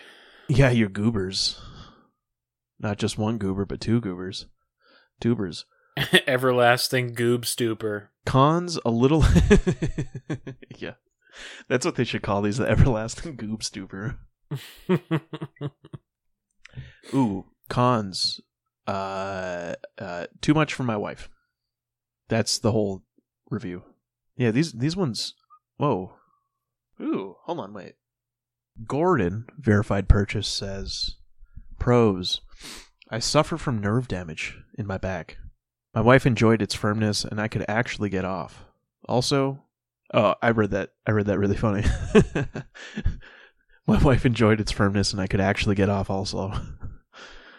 Yeah, your goobers. Not just one goober, but two goobers. Tubers. [laughs] everlasting goob stupor. Cons, a little. [laughs] yeah. That's what they should call these the everlasting [laughs] goob stupor. Ooh, cons. Uh, uh, too much for my wife. That's the whole review. Yeah, these these ones. Whoa. Ooh, hold on, wait. Gordon verified purchase says, pros. I suffer from nerve damage in my back. My wife enjoyed its firmness, and I could actually get off. Also, oh, I read that. I read that really funny. [laughs] my wife enjoyed its firmness, and I could actually get off. Also.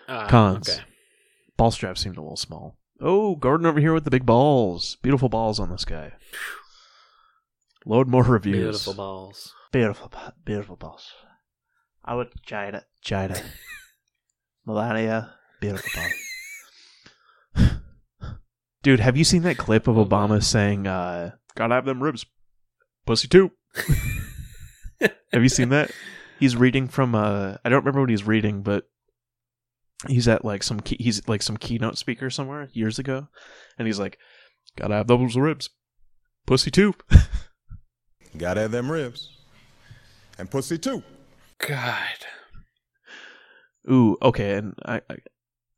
Ah, Cons. Okay. Ball strap seemed a little small. Oh, Gordon over here with the big balls. Beautiful balls on this guy. Load more reviews. Beautiful balls. Beautiful, beautiful balls. I would Jada, Jada, [laughs] Melania, beautiful balls. Dude, have you seen that clip of Oh, Obama saying, uh, "Gotta have them ribs, pussy too"? [laughs] have you seen that? He's reading from uh, I don't remember what he's reading, but he's at like some key, he's like some keynote speaker somewhere years ago, and he's like, "Gotta have those ribs, pussy too." [laughs] Gotta have them ribs. And pussy too. God. Ooh, okay, and I, I,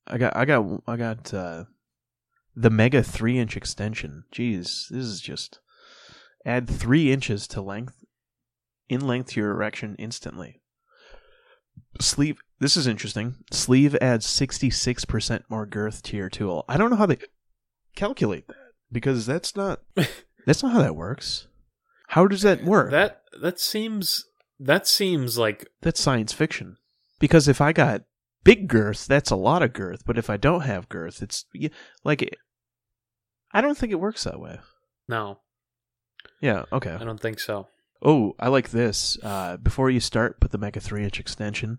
I got, I got, I got uh, the Mega three inch extension. Jeez, this is just add three inches to length, in length to your erection instantly. Sleeve. This is interesting. Sleeve adds sixty six percent more girth to your tool. I don't know how they calculate that because that's not [laughs] that's not how that works. How does that work? That that seems that seems like that's science fiction. Because if I got big girth, that's a lot of girth. But if I don't have girth, it's like I don't think it works that way. no, Yeah. Okay. I don't think so. Oh, I like this. Uh, before you start, put the Mega three inch extension.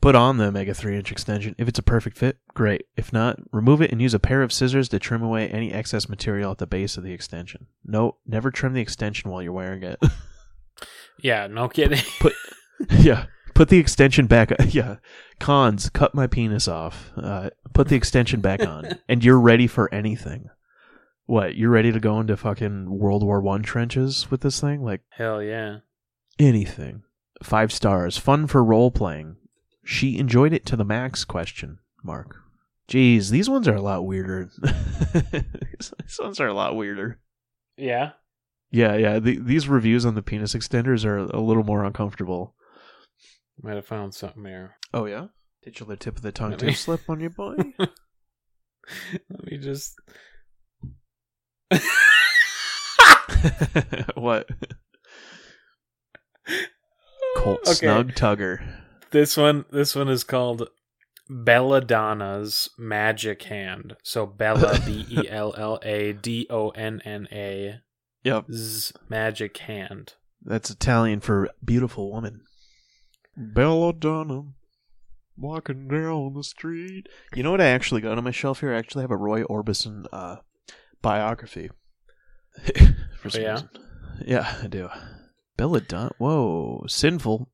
Put on the Mega three inch extension. If it's a perfect fit, great. If not, remove it and use a pair of scissors to trim away any excess material at the base of the extension. No, never trim the extension while you're wearing it. [laughs] Yeah, no kidding. put [laughs] yeah put the extension back [laughs] yeah cons cut my penis off uh, put the extension back on and you're ready for anything what you're ready to go into fucking world war one trenches with this thing? Like Hell yeah. anything. Five stars. Fun for role playing. She enjoyed it to the max question mark. Jeez these ones are a lot weirder. [laughs] These ones are a lot weirder. Yeah. yeah yeah the, these reviews on the penis extenders are a little more uncomfortable. Might have found something there. Oh yeah, did titular tip of the tongue Let me- tip slip on your boy. [laughs] Let me just [laughs] what? Colt Okay. snug tugger. This one this one is called Belladonna's Magic Hand. So Bella [laughs] B E L L A D O N N A Yep, Z Magic Hand. that's Italian for beautiful woman. Belladonna, walking down the street. You know what I actually got on my shelf here? I actually have a Roy Orbison uh, biography. [laughs] for some Oh, yeah? reason. Yeah, I do. Belladonna. Whoa, sinful.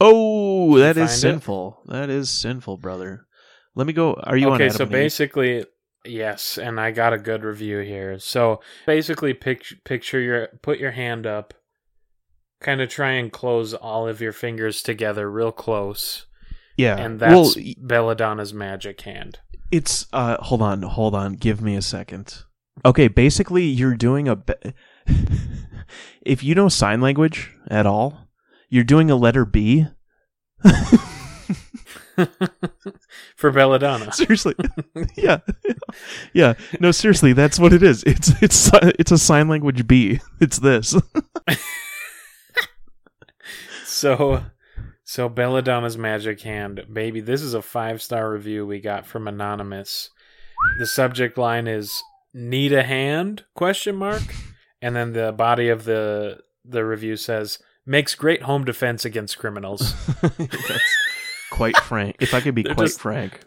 Oh, that is that you is find it? sinful. That is sinful, brother. Let me go. Are you on okay, so and Eve? basically yes, and I got a good review here. So basically picture picture your put your hand up kind of try and close all of your fingers together real close. Yeah. And well, that's Belladonna's magic hand. it's uh hold on, hold on. Give me a second. Okay, basically you're doing a be- [laughs] if you know sign language at all, you're doing a letter B. [laughs] [laughs] For Belladonna. seriously, yeah, yeah. No, seriously, that's what it is. It's it's it's a sign language B. It's this. So, so Belladonna's magic hand, baby. This is a five star review we got from anonymous. The subject line is "Need a hand?" question mark, and then the body of the the review says makes great home defense against criminals. [laughs] that's quite frank. If I could be They're quite just- frank,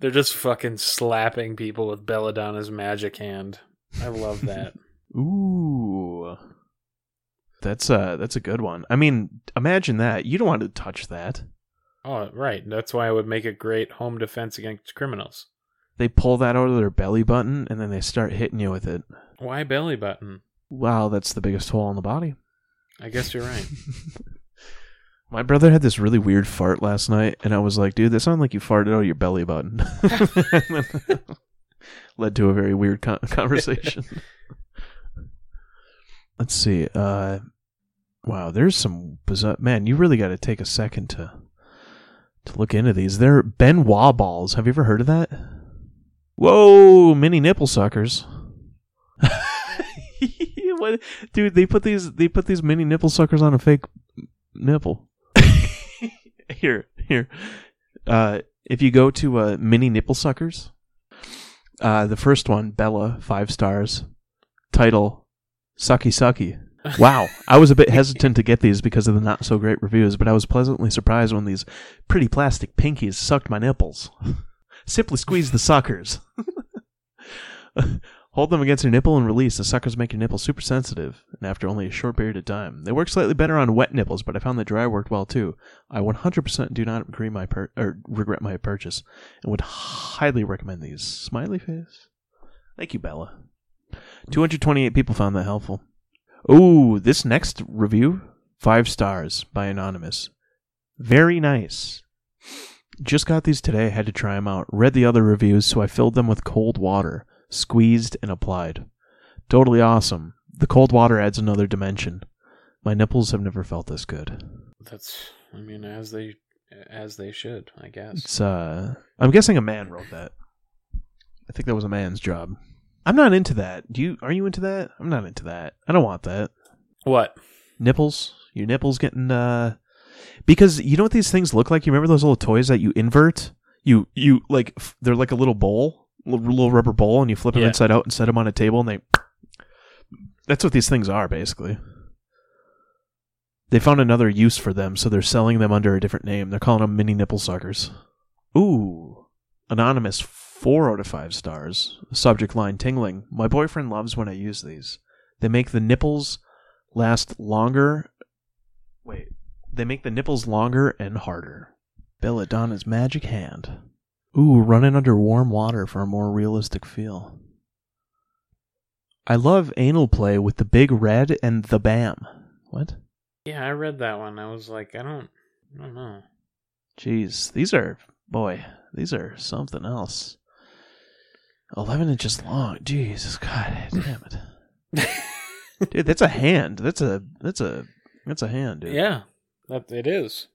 They're just fucking slapping people with Belladonna's magic hand. I love that. [laughs] ooh, that's a that's a good one. I mean, imagine that. You don't want to touch that. oh, right. That's why I would make a great home defense against criminals. They pull that out of their belly button and then they start hitting you with it. Why belly button? Wow, that's the biggest hole in the body. I guess you're right. [laughs] My brother had this really weird fart last night, and I was like, dude, that sounded like you farted out of your belly button. [laughs] Led to a very weird con- [laughs] conversation. Let's see. Uh, wow, there's some bizarre. Man, you really got to take a second to to look into these. They're Ben Wa balls. Have you ever heard of that? Whoa, mini nipple suckers. [laughs] what, dude? They put these they put these mini nipple suckers on a fake nipple. [laughs] here, here. Uh, if you go to uh, mini nipple suckers, uh, the first one, Bella, five stars. Title, Sucky Sucky. Wow, I was a bit hesitant to get these because of the not so great reviews, but I was pleasantly surprised when these pretty plastic pinkies sucked my nipples. Simply squeeze the suckers. [laughs] Hold them against your nipple and release. The suckers make your nipple super sensitive, and after only a short period of time. They work slightly better on wet nipples, but I found that dry worked well too. I 100% do not agree my pur- or regret my purchase, and would highly recommend these. Smiley face. Thank you, Bella. 228 people found that helpful. Ooh, this next review, five stars by Anonymous. Very nice. Just got these today. Had to try them out. Read the other reviews, so I filled them with cold water, squeezed and applied. Totally awesome. The cold water adds another dimension. My nipples have never felt this good. That's, I mean, as they, as they should, I guess. It's uh I'm guessing a man wrote that. I think that was a man's job. I'm not into that. Do you are you into that? I'm not into that. I don't want that. What? Nipples? Your nipples getting uh because you know what these things look like? You remember those little toys that you invert? You you like f- they're like a little bowl, little, little rubber bowl and you flip them Yeah. inside out and set them on a table and they That's what these things are basically. They found another use for them, so they're selling them under a different name. They're calling them mini nipple suckers. Ooh. Anonymous, four out of five stars. Subject line tingling. My boyfriend loves when I use these. They make the nipples last longer. Wait. They make the nipples longer and harder. Belladonna's magic hand. Ooh, running under warm water for a more realistic feel. I love anal play with the big red and the bam. What? Yeah, I read that one. I was like, I don't, I don't know. Jeez, these are boy, these are something else. Eleven inches long. Jesus, God damn it, [laughs] dude. That's a hand. That's a that's a that's a hand, dude. Yeah, that it is.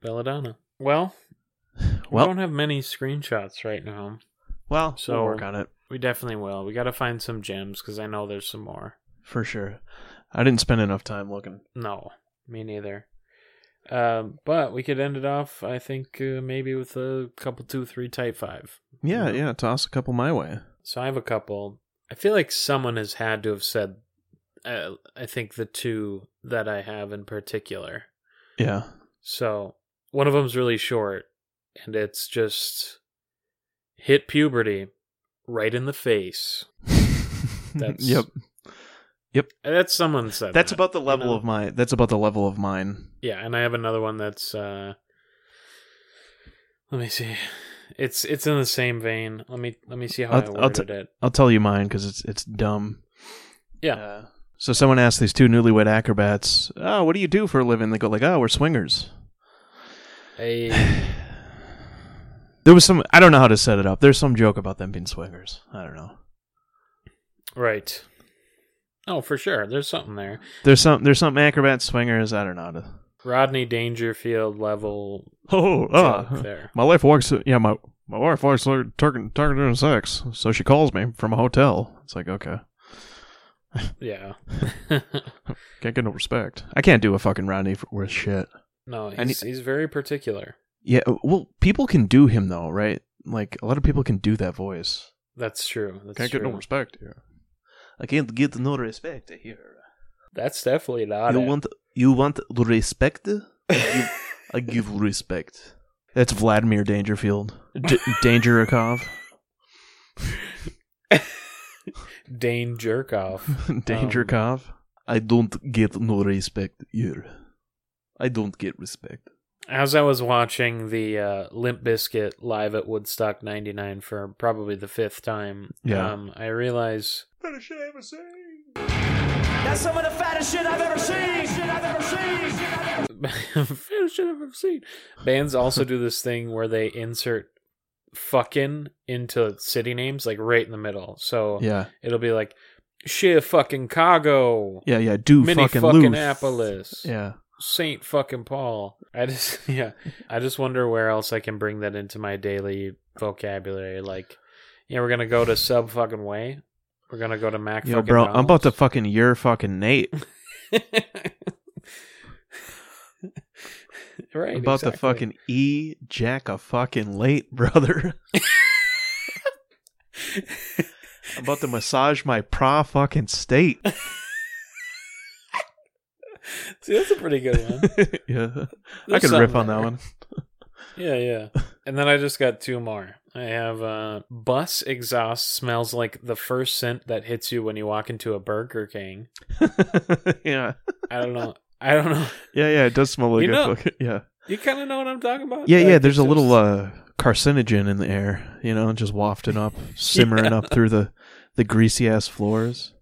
Belladonna. Well, well, we don't have many screenshots right now. well, So- we'll work on it We definitely will. We got to find some gems because I know there's some more. for sure. I didn't spend enough time looking. No, me neither. Um, but we could end it off, I think, uh, maybe with a couple, two, three, type five. Yeah, Yeah. yeah. Toss a couple my way. So I have a couple. I feel like someone has had to have said. Uh, I think the two that I have in particular. Yeah. So one of them's really short, and it's just hit puberty right in the face. [laughs] That's- yep. And That's someone said. That's that, about the you level know? of my. That's about the level of mine. Yeah, and I have another one that's. uh Let me see. It's it's in the same vein. Let me let me see how I'll- I I'll worded t- it. I'll tell you mine because it's it's dumb. Yeah. Uh, so someone asked these two newlywed acrobats, "Oh, what do you do for a living?" They go like, "Oh, we're swingers." Hey, [sighs] There was some. I don't know how to set it up. There's some joke about them being swingers. I don't know. right. Oh, for sure. There's something there. There's some. There's some acrobats, swingers. I don't know how to. Rodney Dangerfield level [laughs] Oh, ah, there. my wife works. Yeah, my my wife works turking doing sex, so she calls me from a hotel. It's like okay, Yeah. [laughs] can't get no respect. I can't do a fucking Rodney for worth shit. no, And he's, he's very particular. Yeah, uh, well, people can do him though, right? Like a lot of people can do that voice. That's true. That's can't true. get no respect here. I can't get no respect here. That's definitely not you it. want you want respect? I give, I [laughs] give respect. That's Vladimir Dangerfield. D- Dangerikov. [laughs] Dane Jerkoff. [laughs] Dangerkov. I don't get no respect here. I don't get respect. As I was watching the uh, Limp Bizkit live at Woodstock 99 for probably the fifth time, Yeah. um, I realize Better should have seen. That's some of the fattest shit I've ever seen. Shit I've ever seen. Fattest shit I've ever seen. Bands also do this thing where they insert fucking into city names, like right in the middle. So Yeah, it'll be like, shit fucking Cago, yeah, yeah. Do Mini fucking fucking Loof. Yeah, Saint fucking Paul. I just [laughs] yeah. I just wonder where else I can bring that into my daily vocabulary. Like, yeah, we're gonna go to sub fucking way. We're gonna go to Mac. yo, bro. I'm about to Donald's. fucking your fucking Nate. [laughs] [laughs] right. About exactly. fucking e jack a fucking late, [laughs] brother. I'm [laughs] about to massage my pra fucking state. See, that's a pretty good one. yeah, I There's can riff something on that one. Yeah, yeah. And then I just got two more. I have uh bus exhaust smells like the first scent that hits you when you walk into a Burger King. yeah, I don't know. I don't know. yeah, yeah. It does smell like You a know- fucking yeah. You kind of know what I'm talking about? Yeah, Like, yeah. There's a little uh, carcinogen in the air, you know, just wafting up, [laughs] simmering up through the the greasy ass floors.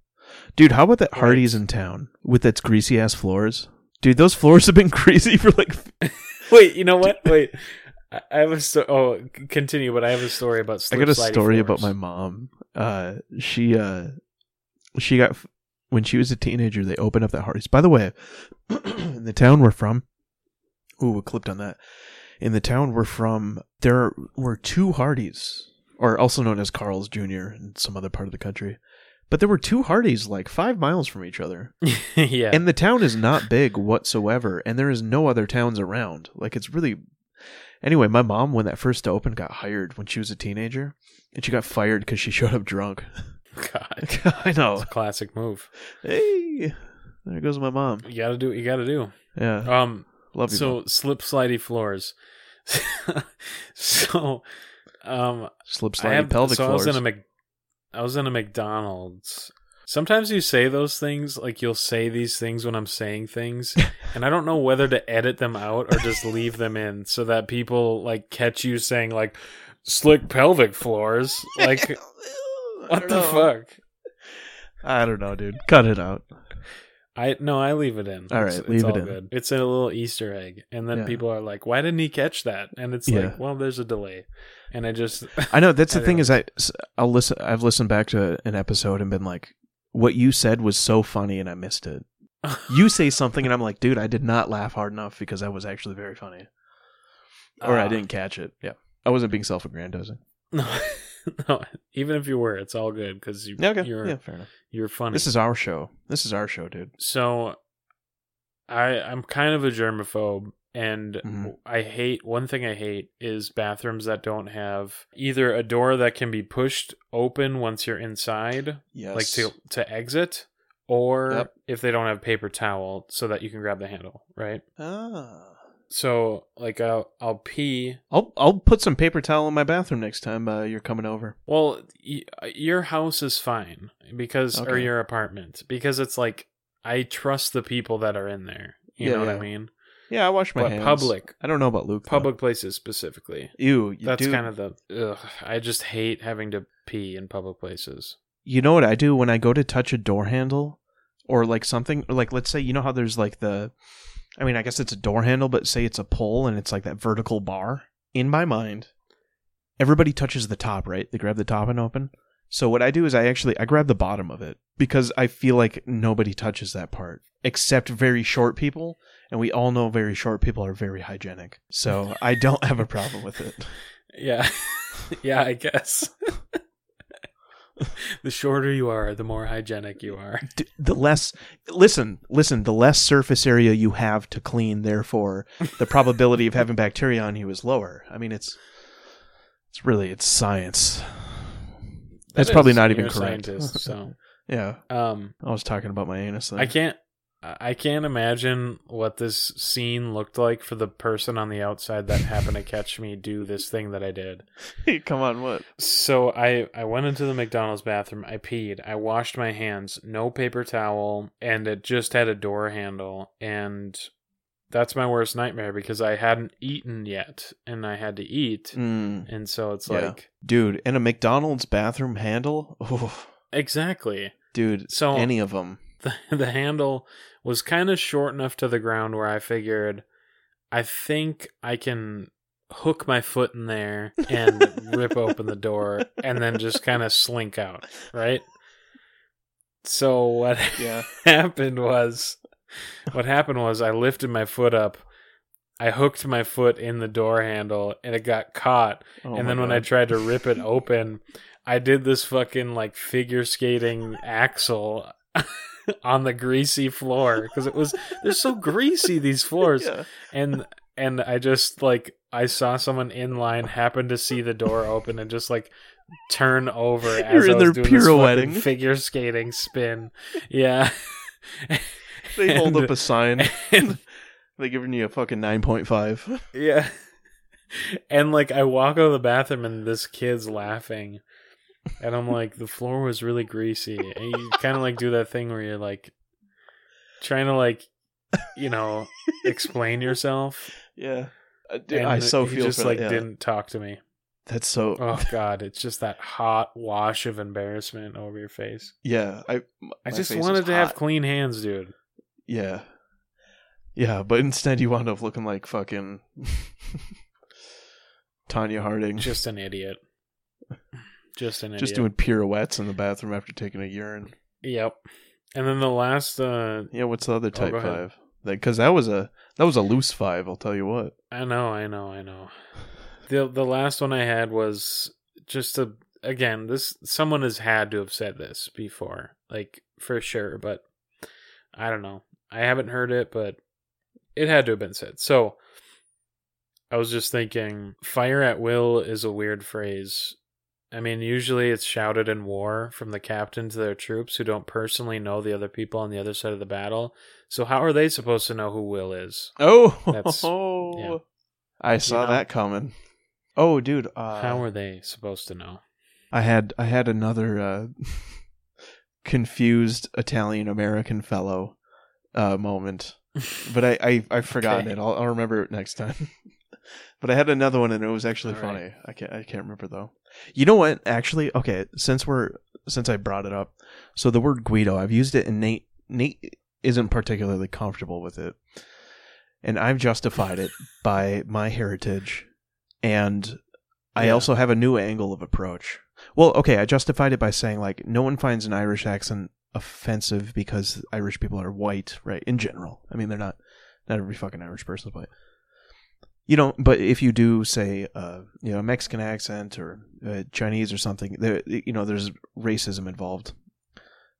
Dude, how about that. Hardee's in town with its greasy ass floors? Dude, those floors have been [laughs] greasy for like. [laughs] Wait, you know what? Wait. I have a sto- oh, continue, but I have a story about stuff. I got a story floors. about my mom. Uh, she uh, she got when she was a teenager. They opened up that Hardee's. By the way, in [clears throat] the town we're from, ooh, we clipped on that. In the town we're from, there were two Hardee's, or also known as Carl's Jr. in some other part of the country. But there were two Hardee's like five miles from each other. [laughs] yeah. And the town is not big whatsoever, and there is no other towns around. Like it's really. Anyway, my mom, when that first opened, got hired when she was a teenager, and she got fired because she [laughs] showed up drunk. God, [laughs] I know. it's a classic move. Hey, there goes my mom. You gotta do what you gotta do. Yeah, Um, love you. so Mom. slip slidey floors. [laughs] so, um, slip slidey have, pelvic so floors. I was in a I was in a McDonald's. Sometimes you say those things, like you'll say these things when I'm saying things, [laughs] and I don't know whether to edit them out or just leave them in so that people like catch you saying like slick pelvic floors. Like what the fuck? I don't know, dude. Cut it out. I no, I leave it in. All It's- right, it's leave it in. Good. It's a little Easter egg, and then Yeah. people are like, "Why didn't he catch that?" And it's Yeah. like, "Well, there's a delay," and I just [laughs] I know that's the thing don't- is I I'll listen. I've listened back to an episode and been like, what you said was so funny and I missed it. [laughs] You say something and I'm like, dude, I did not laugh hard enough because that was actually very funny, or I Ah. didn't catch it. Yeah, I wasn't being self-aggrandizing. [laughs] no, [laughs] no. Even if you were, it's all good because you, okay. you're yeah, fair enough. you're funny. This is our show. This is our show, dude. so. I I'm kind of a germaphobe, and Mhm. I hate one thing. I hate is bathrooms that don't have either a door that can be pushed open once you're inside, Yes. like to to exit, or Yep. if they don't have paper towel so that you can grab the handle, right? Ah. So like I'll I'll pee. I'll I'll put some paper towel in my bathroom next time uh, you're coming over. Well, y- your house is fine because or your apartment because it's like I trust the people that are in there. You Yeah, know what I mean? Yeah, I wash my But hands. public- I don't know about Luke. though. Public places specifically. Ew. You That's do- kind of the. Ugh, I just hate having to pee in public places. You know what I do when I go to touch a door handle or like something or like let's say you know how there's like the I mean I guess it's a door handle but say it's a pole and it's like that vertical bar. In my mind, everybody touches the top, right? They grab the top and open. So what I do is I actually I grab the bottom of it because I feel like nobody touches that part except very short people, and we all know very short people are very hygienic. So I don't have a problem with it. [laughs] Yeah. [laughs] yeah, I guess. [laughs] [laughs] the shorter you are, the more hygienic you are. [laughs] The less listen, listen, the less surface area you have to clean, therefore the probability of having bacteria on you is lower. I mean it's it's really it's science. That's That probably not even correct. scientist, so [laughs] yeah. um I was talking about my anus there. I can't I can't imagine what this scene looked like for the person on the outside that happened to catch me do this thing that I did. [laughs] Come on, what? So I I went into the McDonald's bathroom, I peed, I washed my hands, no paper towel, and it just had a door handle and that's my worst nightmare because I hadn't eaten yet and I had to eat. Mm, And so it's Yeah. like dude, and a McDonald's bathroom handle? Oh, exactly. dude, So- any of them. the, [laughs] the handle was kind of short enough to the ground where I figured I think I can hook my foot in there and [laughs] rip open the door and then just kind of slink out, right? So what [laughs] Yeah. happened was what happened was I lifted my foot up I hooked my foot in the door handle and it got caught. Oh and then when I tried to rip it [laughs] open, I did this fucking like figure skating axel [laughs] on the greasy floor because it was they're so greasy these floors Yeah. and and I just like I saw someone in line happen to see the door open and just like turn over as You're in I was this pirouetting. figure skating spin. Yeah. [laughs] They hold And- up a sign. [laughs] and They giving you a fucking 9.5. Yeah. And like I walk out of the bathroom and this kid's laughing. And I'm like, the floor was really greasy. And you kind of like do that thing where you're like trying to like, you know, [laughs] explain yourself. Yeah. Uh, I, And I so feel just like yeah. didn't talk to me. That's so. Oh god, it's just that hot wash of embarrassment over your face. Yeah. I. my just wanted to have clean hands, dude. Yeah. Yeah, but instead you wound up looking like fucking [laughs] Tonya Harding. Just an idiot. [laughs] Just an idiot. just doing pirouettes in the bathroom after taking a urine. Yep. And then the last uh Yeah, what's the other type Oh, go ahead. five? Because that was a that was a loose five. I'll tell you what. I know, I know, I know. The the last one I had was just a again, this someone has had to have said this before, like for sure, but I don't know. I haven't heard it, but it had to have been said. So I was just thinking fire at will is a weird phrase. I mean, usually it's shouted in war from the captain to their troops who don't personally know the other people on the other side of the battle. So how are they supposed to know who Will is? Oh, That's- [laughs] yeah. I saw know? that coming. Oh, dude. Uh, How are they supposed to know? I had I had another uh, [laughs] confused Italian American fellow uh, moment, [laughs] but I I I've forgotten Okay. it. I'll, I'll remember it next time. but I had another one, and it was actually All funny. right. I can't I can't remember though. You know what? Actually, okay. Since we're since I brought it up, so the word Guido, I've used it, and Nate Nate isn't particularly comfortable with it, and I've justified it [laughs] by my heritage, and I Yeah. also have a new angle of approach. Well, okay, I justified it by saying like no one finds an Irish accent offensive because Irish people are white, right? In general, I mean they're not not every fucking Irish person white. You know, but if you do say, uh, you know, a Mexican accent or uh, Chinese or something, there, you know, there's racism involved,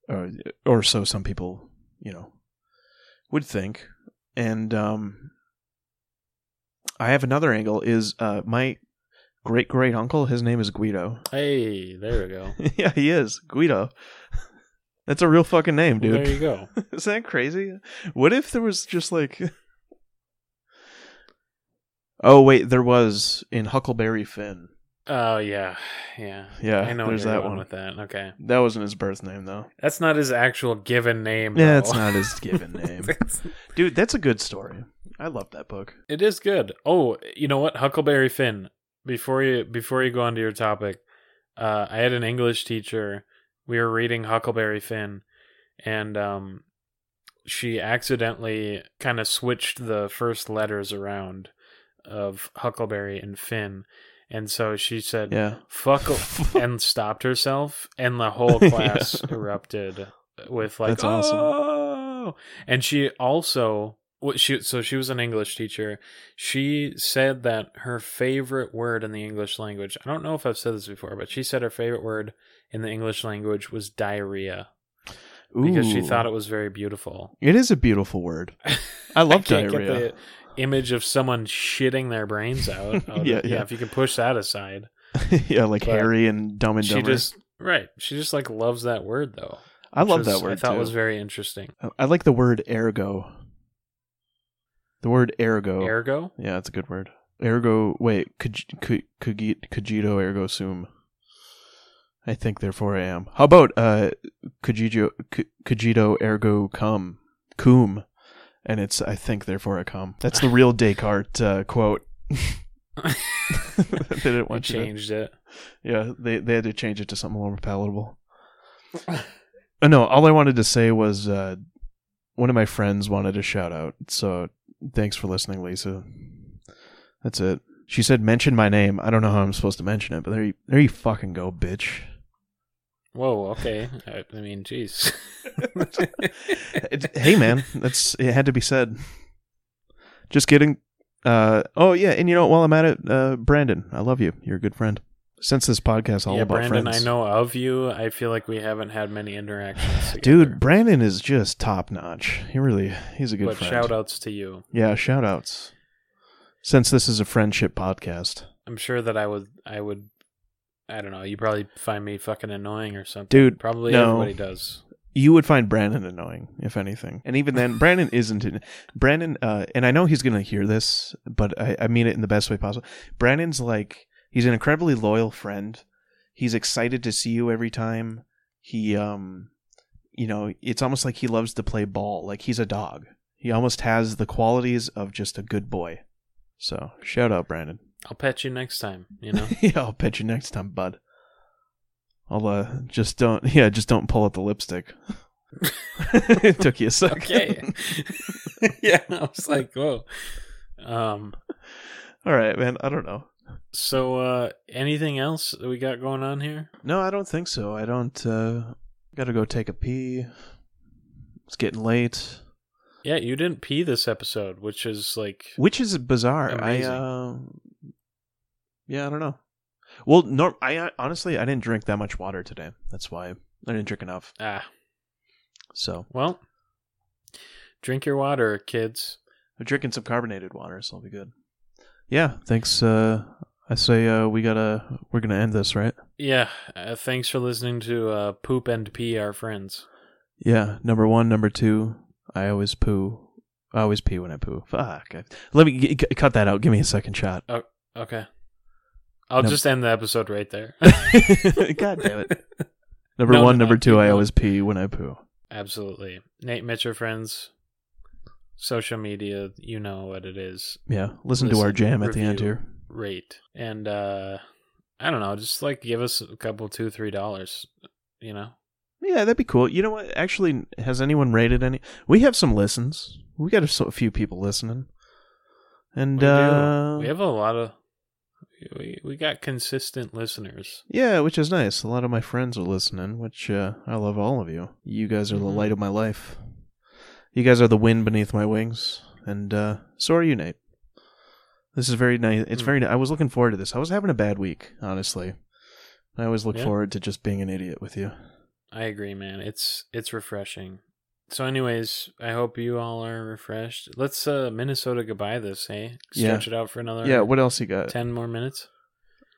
or or so some people, you know, would think. And um, I have another angle is uh, my great great uncle. His name is Guido. Hey, there we go. [laughs] yeah, he is Guido. [laughs] That's a real fucking name, Well, dude. there you go. [laughs] Isn't that crazy? What if there was just like Oh wait, there was in Huckleberry Finn. Oh yeah, yeah. Yeah, I know there's that one. with that. Okay, That wasn't his birth name though. that's not his actual given name. Yeah, it's not his [laughs] given name. Dude, that's a good story. I love that book. it is good. Oh, you know what? Huckleberry Finn. Before you before you go on to your topic, uh, I had an English teacher. We were reading Huckleberry Finn, and um, she accidentally kind of switched the first letters around of Huckleberry and Finn, and so she said, Yeah. "Fuck," [laughs] and stopped herself, and the whole [laughs] class erupted with like, That's awesome. "Oh!" And she also, she, so she was an English teacher. She said that her favorite word in the English language. I don't know if I've said this before, but she said her favorite word in the English language was diarrhea because she thought it was very beautiful. it is a beautiful word. I [laughs] love can't diarrhea. The image of someone shitting their brains out. out [laughs] Yeah, of- yeah. If you can push that aside, [laughs] yeah, like But Harry and Dumb and she Dumber. just right. She just like loves that word though. I love that word I thought too. was very interesting. I like the word ergo. The word ergo. Ergo. Yeah, it's a good word. Ergo. Wait, cog- co- cogit- cogito ergo sum. I think, therefore, I am. How about uh, cogito, co- cogito ergo cum, cum, and it's I think, therefore, I come. That's the real Descartes uh, quote. [laughs] they didn't want you to- changed it. Yeah, they they had to change it to something more palatable. Uh, no, all I wanted to say was uh, one of my friends wanted a shout out. So thanks for listening, Lisa. That's it. She said mention my name. I don't know how I'm supposed to mention it, but there you, there you fucking go, bitch. Whoa. Okay. I, I mean, jeez. Hey man, that's it had to be said. Just kidding. Uh, oh yeah, and you know while I'm at it, uh, Brandon, I love you. You're a good friend. Since this podcast all yeah, about Brandon. friends, I know of you. I feel like we haven't had many interactions. [sighs] Together. Dude, Brandon is just top notch. He really he's a good but friend. shout outs to you. Yeah, shout outs. Since this is a friendship podcast. I'm sure that I would. I would. I don't know. You probably find me fucking annoying or something. Dude, probably no. everybody does. You would find Brandon annoying, if anything. And even then, Brandon [laughs] isn't. In, Brandon, uh, and I know he's going to hear this, but I, I mean it in the best way possible. Brandon's like, he's an incredibly loyal friend. He's excited to see you every time. He, um, you know, it's almost like he loves to play ball. Like he's a dog. He almost has the qualities of just a good boy. So, shout out, Brandon. I'll pet you next time. You know. [laughs] yeah, I'll pet you next time, bud. I'll uh just don't yeah, just don't pull out the lipstick. it [laughs] took you a second. okay. [laughs] yeah, I was like, whoa. Um. All right, man. I don't know. So, uh, anything else that we got going on here? No, I don't think so. I don't uh gotta go take a pee. It's getting late. Yeah, you didn't pee this episode, which is like, Which is bizarre. Amazing. I uh Yeah, I don't know. Well, no I honestly I didn't drink that much water today. That's why I didn't drink enough. ah, So, well, drink your water, kids. I'm drinking some carbonated water, so I'll be good. Yeah, thanks. Uh, I say uh, we gotta we're gonna end this, right? Yeah, uh, thanks for listening to uh, Poop and Pee, our friends. Yeah. Number one, number two. I always poo. I always pee when I poo. Fuck. Let me g- cut that out. Give me a second shot. Okay. I'll No. just end the episode right there. [laughs] God damn it. [laughs] Number No, one, number two. I always pee when I poo. Absolutely. Nate Mitchell friends, social media, you know what it is. Yeah. Listen, to our Listen, jam at the end here. Rate. And uh I don't know, just like give us a couple two, three dollars. You know? Yeah, that'd be cool. You know what? Actually, has anyone rated any? We have some listens. We got a, so- a few people listening, and We uh, we have a lot of we we got consistent listeners. Yeah, which is nice. A lot of my friends are listening, which uh, I love all of you. You guys are the Mhm. light of my life. You guys are the wind beneath my wings, and uh, so are you, Nate. This is very nice. It's Mm. very. I was looking forward to this. I was having a bad week, honestly. I always look Yeah. forward to just being an idiot with you. I agree, man. It's it's refreshing. So anyways, I hope you all are refreshed. Let's uh Minnesota goodbye this, hey? Yeah. Stretch it out for another Yeah. What else you got? 10 more minutes.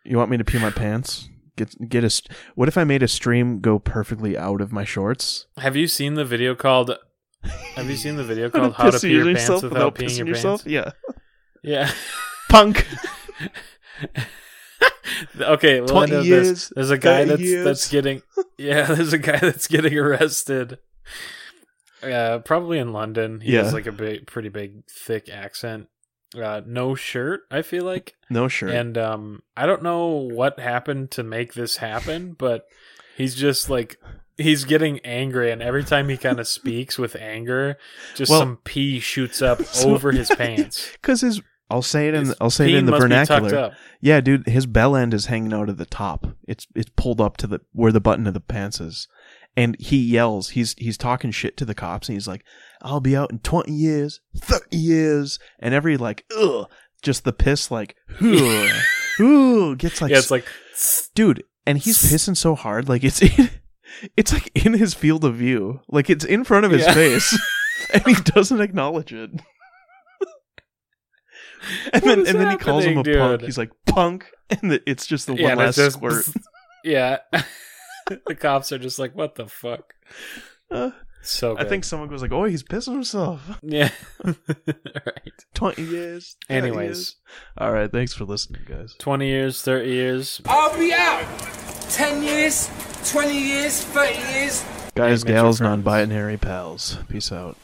You want me to pee my pants? Get get a. What if I made a stream go perfectly out of my shorts? Have you seen the video called Have you seen the video [laughs] called How to Pee Your Pants Without Peeing Your yourself? Pants? Yeah. Yeah. Punk. [laughs] [laughs] okay, we'll 20 end years, this. There's a guy that's years. that's getting [laughs] yeah, there's a guy that's getting arrested. Uh, probably in London. He Yeah. has like a big, pretty big, thick accent. Uh, no shirt. I feel like, No shirt. and um, I don't know what happened to make this happen, but he's just like he's getting angry, and every time he kind of speaks with anger, just Well- some pee shoots up [laughs] So- over his pants. Because his I'll say it in His I'll say it in the must be tucked vernacular. Yeah, dude, his bell end is hanging out at the top. It's it's pulled up to the where the button of the pants is. And he yells, he's he's talking shit to the cops and he's like, I'll be out in twenty years, thirty years and every like ugh just the piss like [laughs] ugh, ugh, gets like yeah, it's like dude, and he's pissing so hard, like it's in, [laughs] it's like in his field of view, like it's in front of his Yeah. face, [laughs] and he doesn't acknowledge it. [laughs] And then, and then he calls him a happening, punk. He's like punk, and the, it's just the one and last just squirt. [laughs] yeah. [laughs] the cops are just like, what the fuck? Uh, So I think someone goes like, "Oh, he's pissing himself." yeah. right. Twenty years. 30 Anyways, years. all right. Thanks for listening, guys. twenty years, thirty years. I'll be out. 10 years, 20 years, 30 years. Guys, make your gals, non-binary pals. Peace out.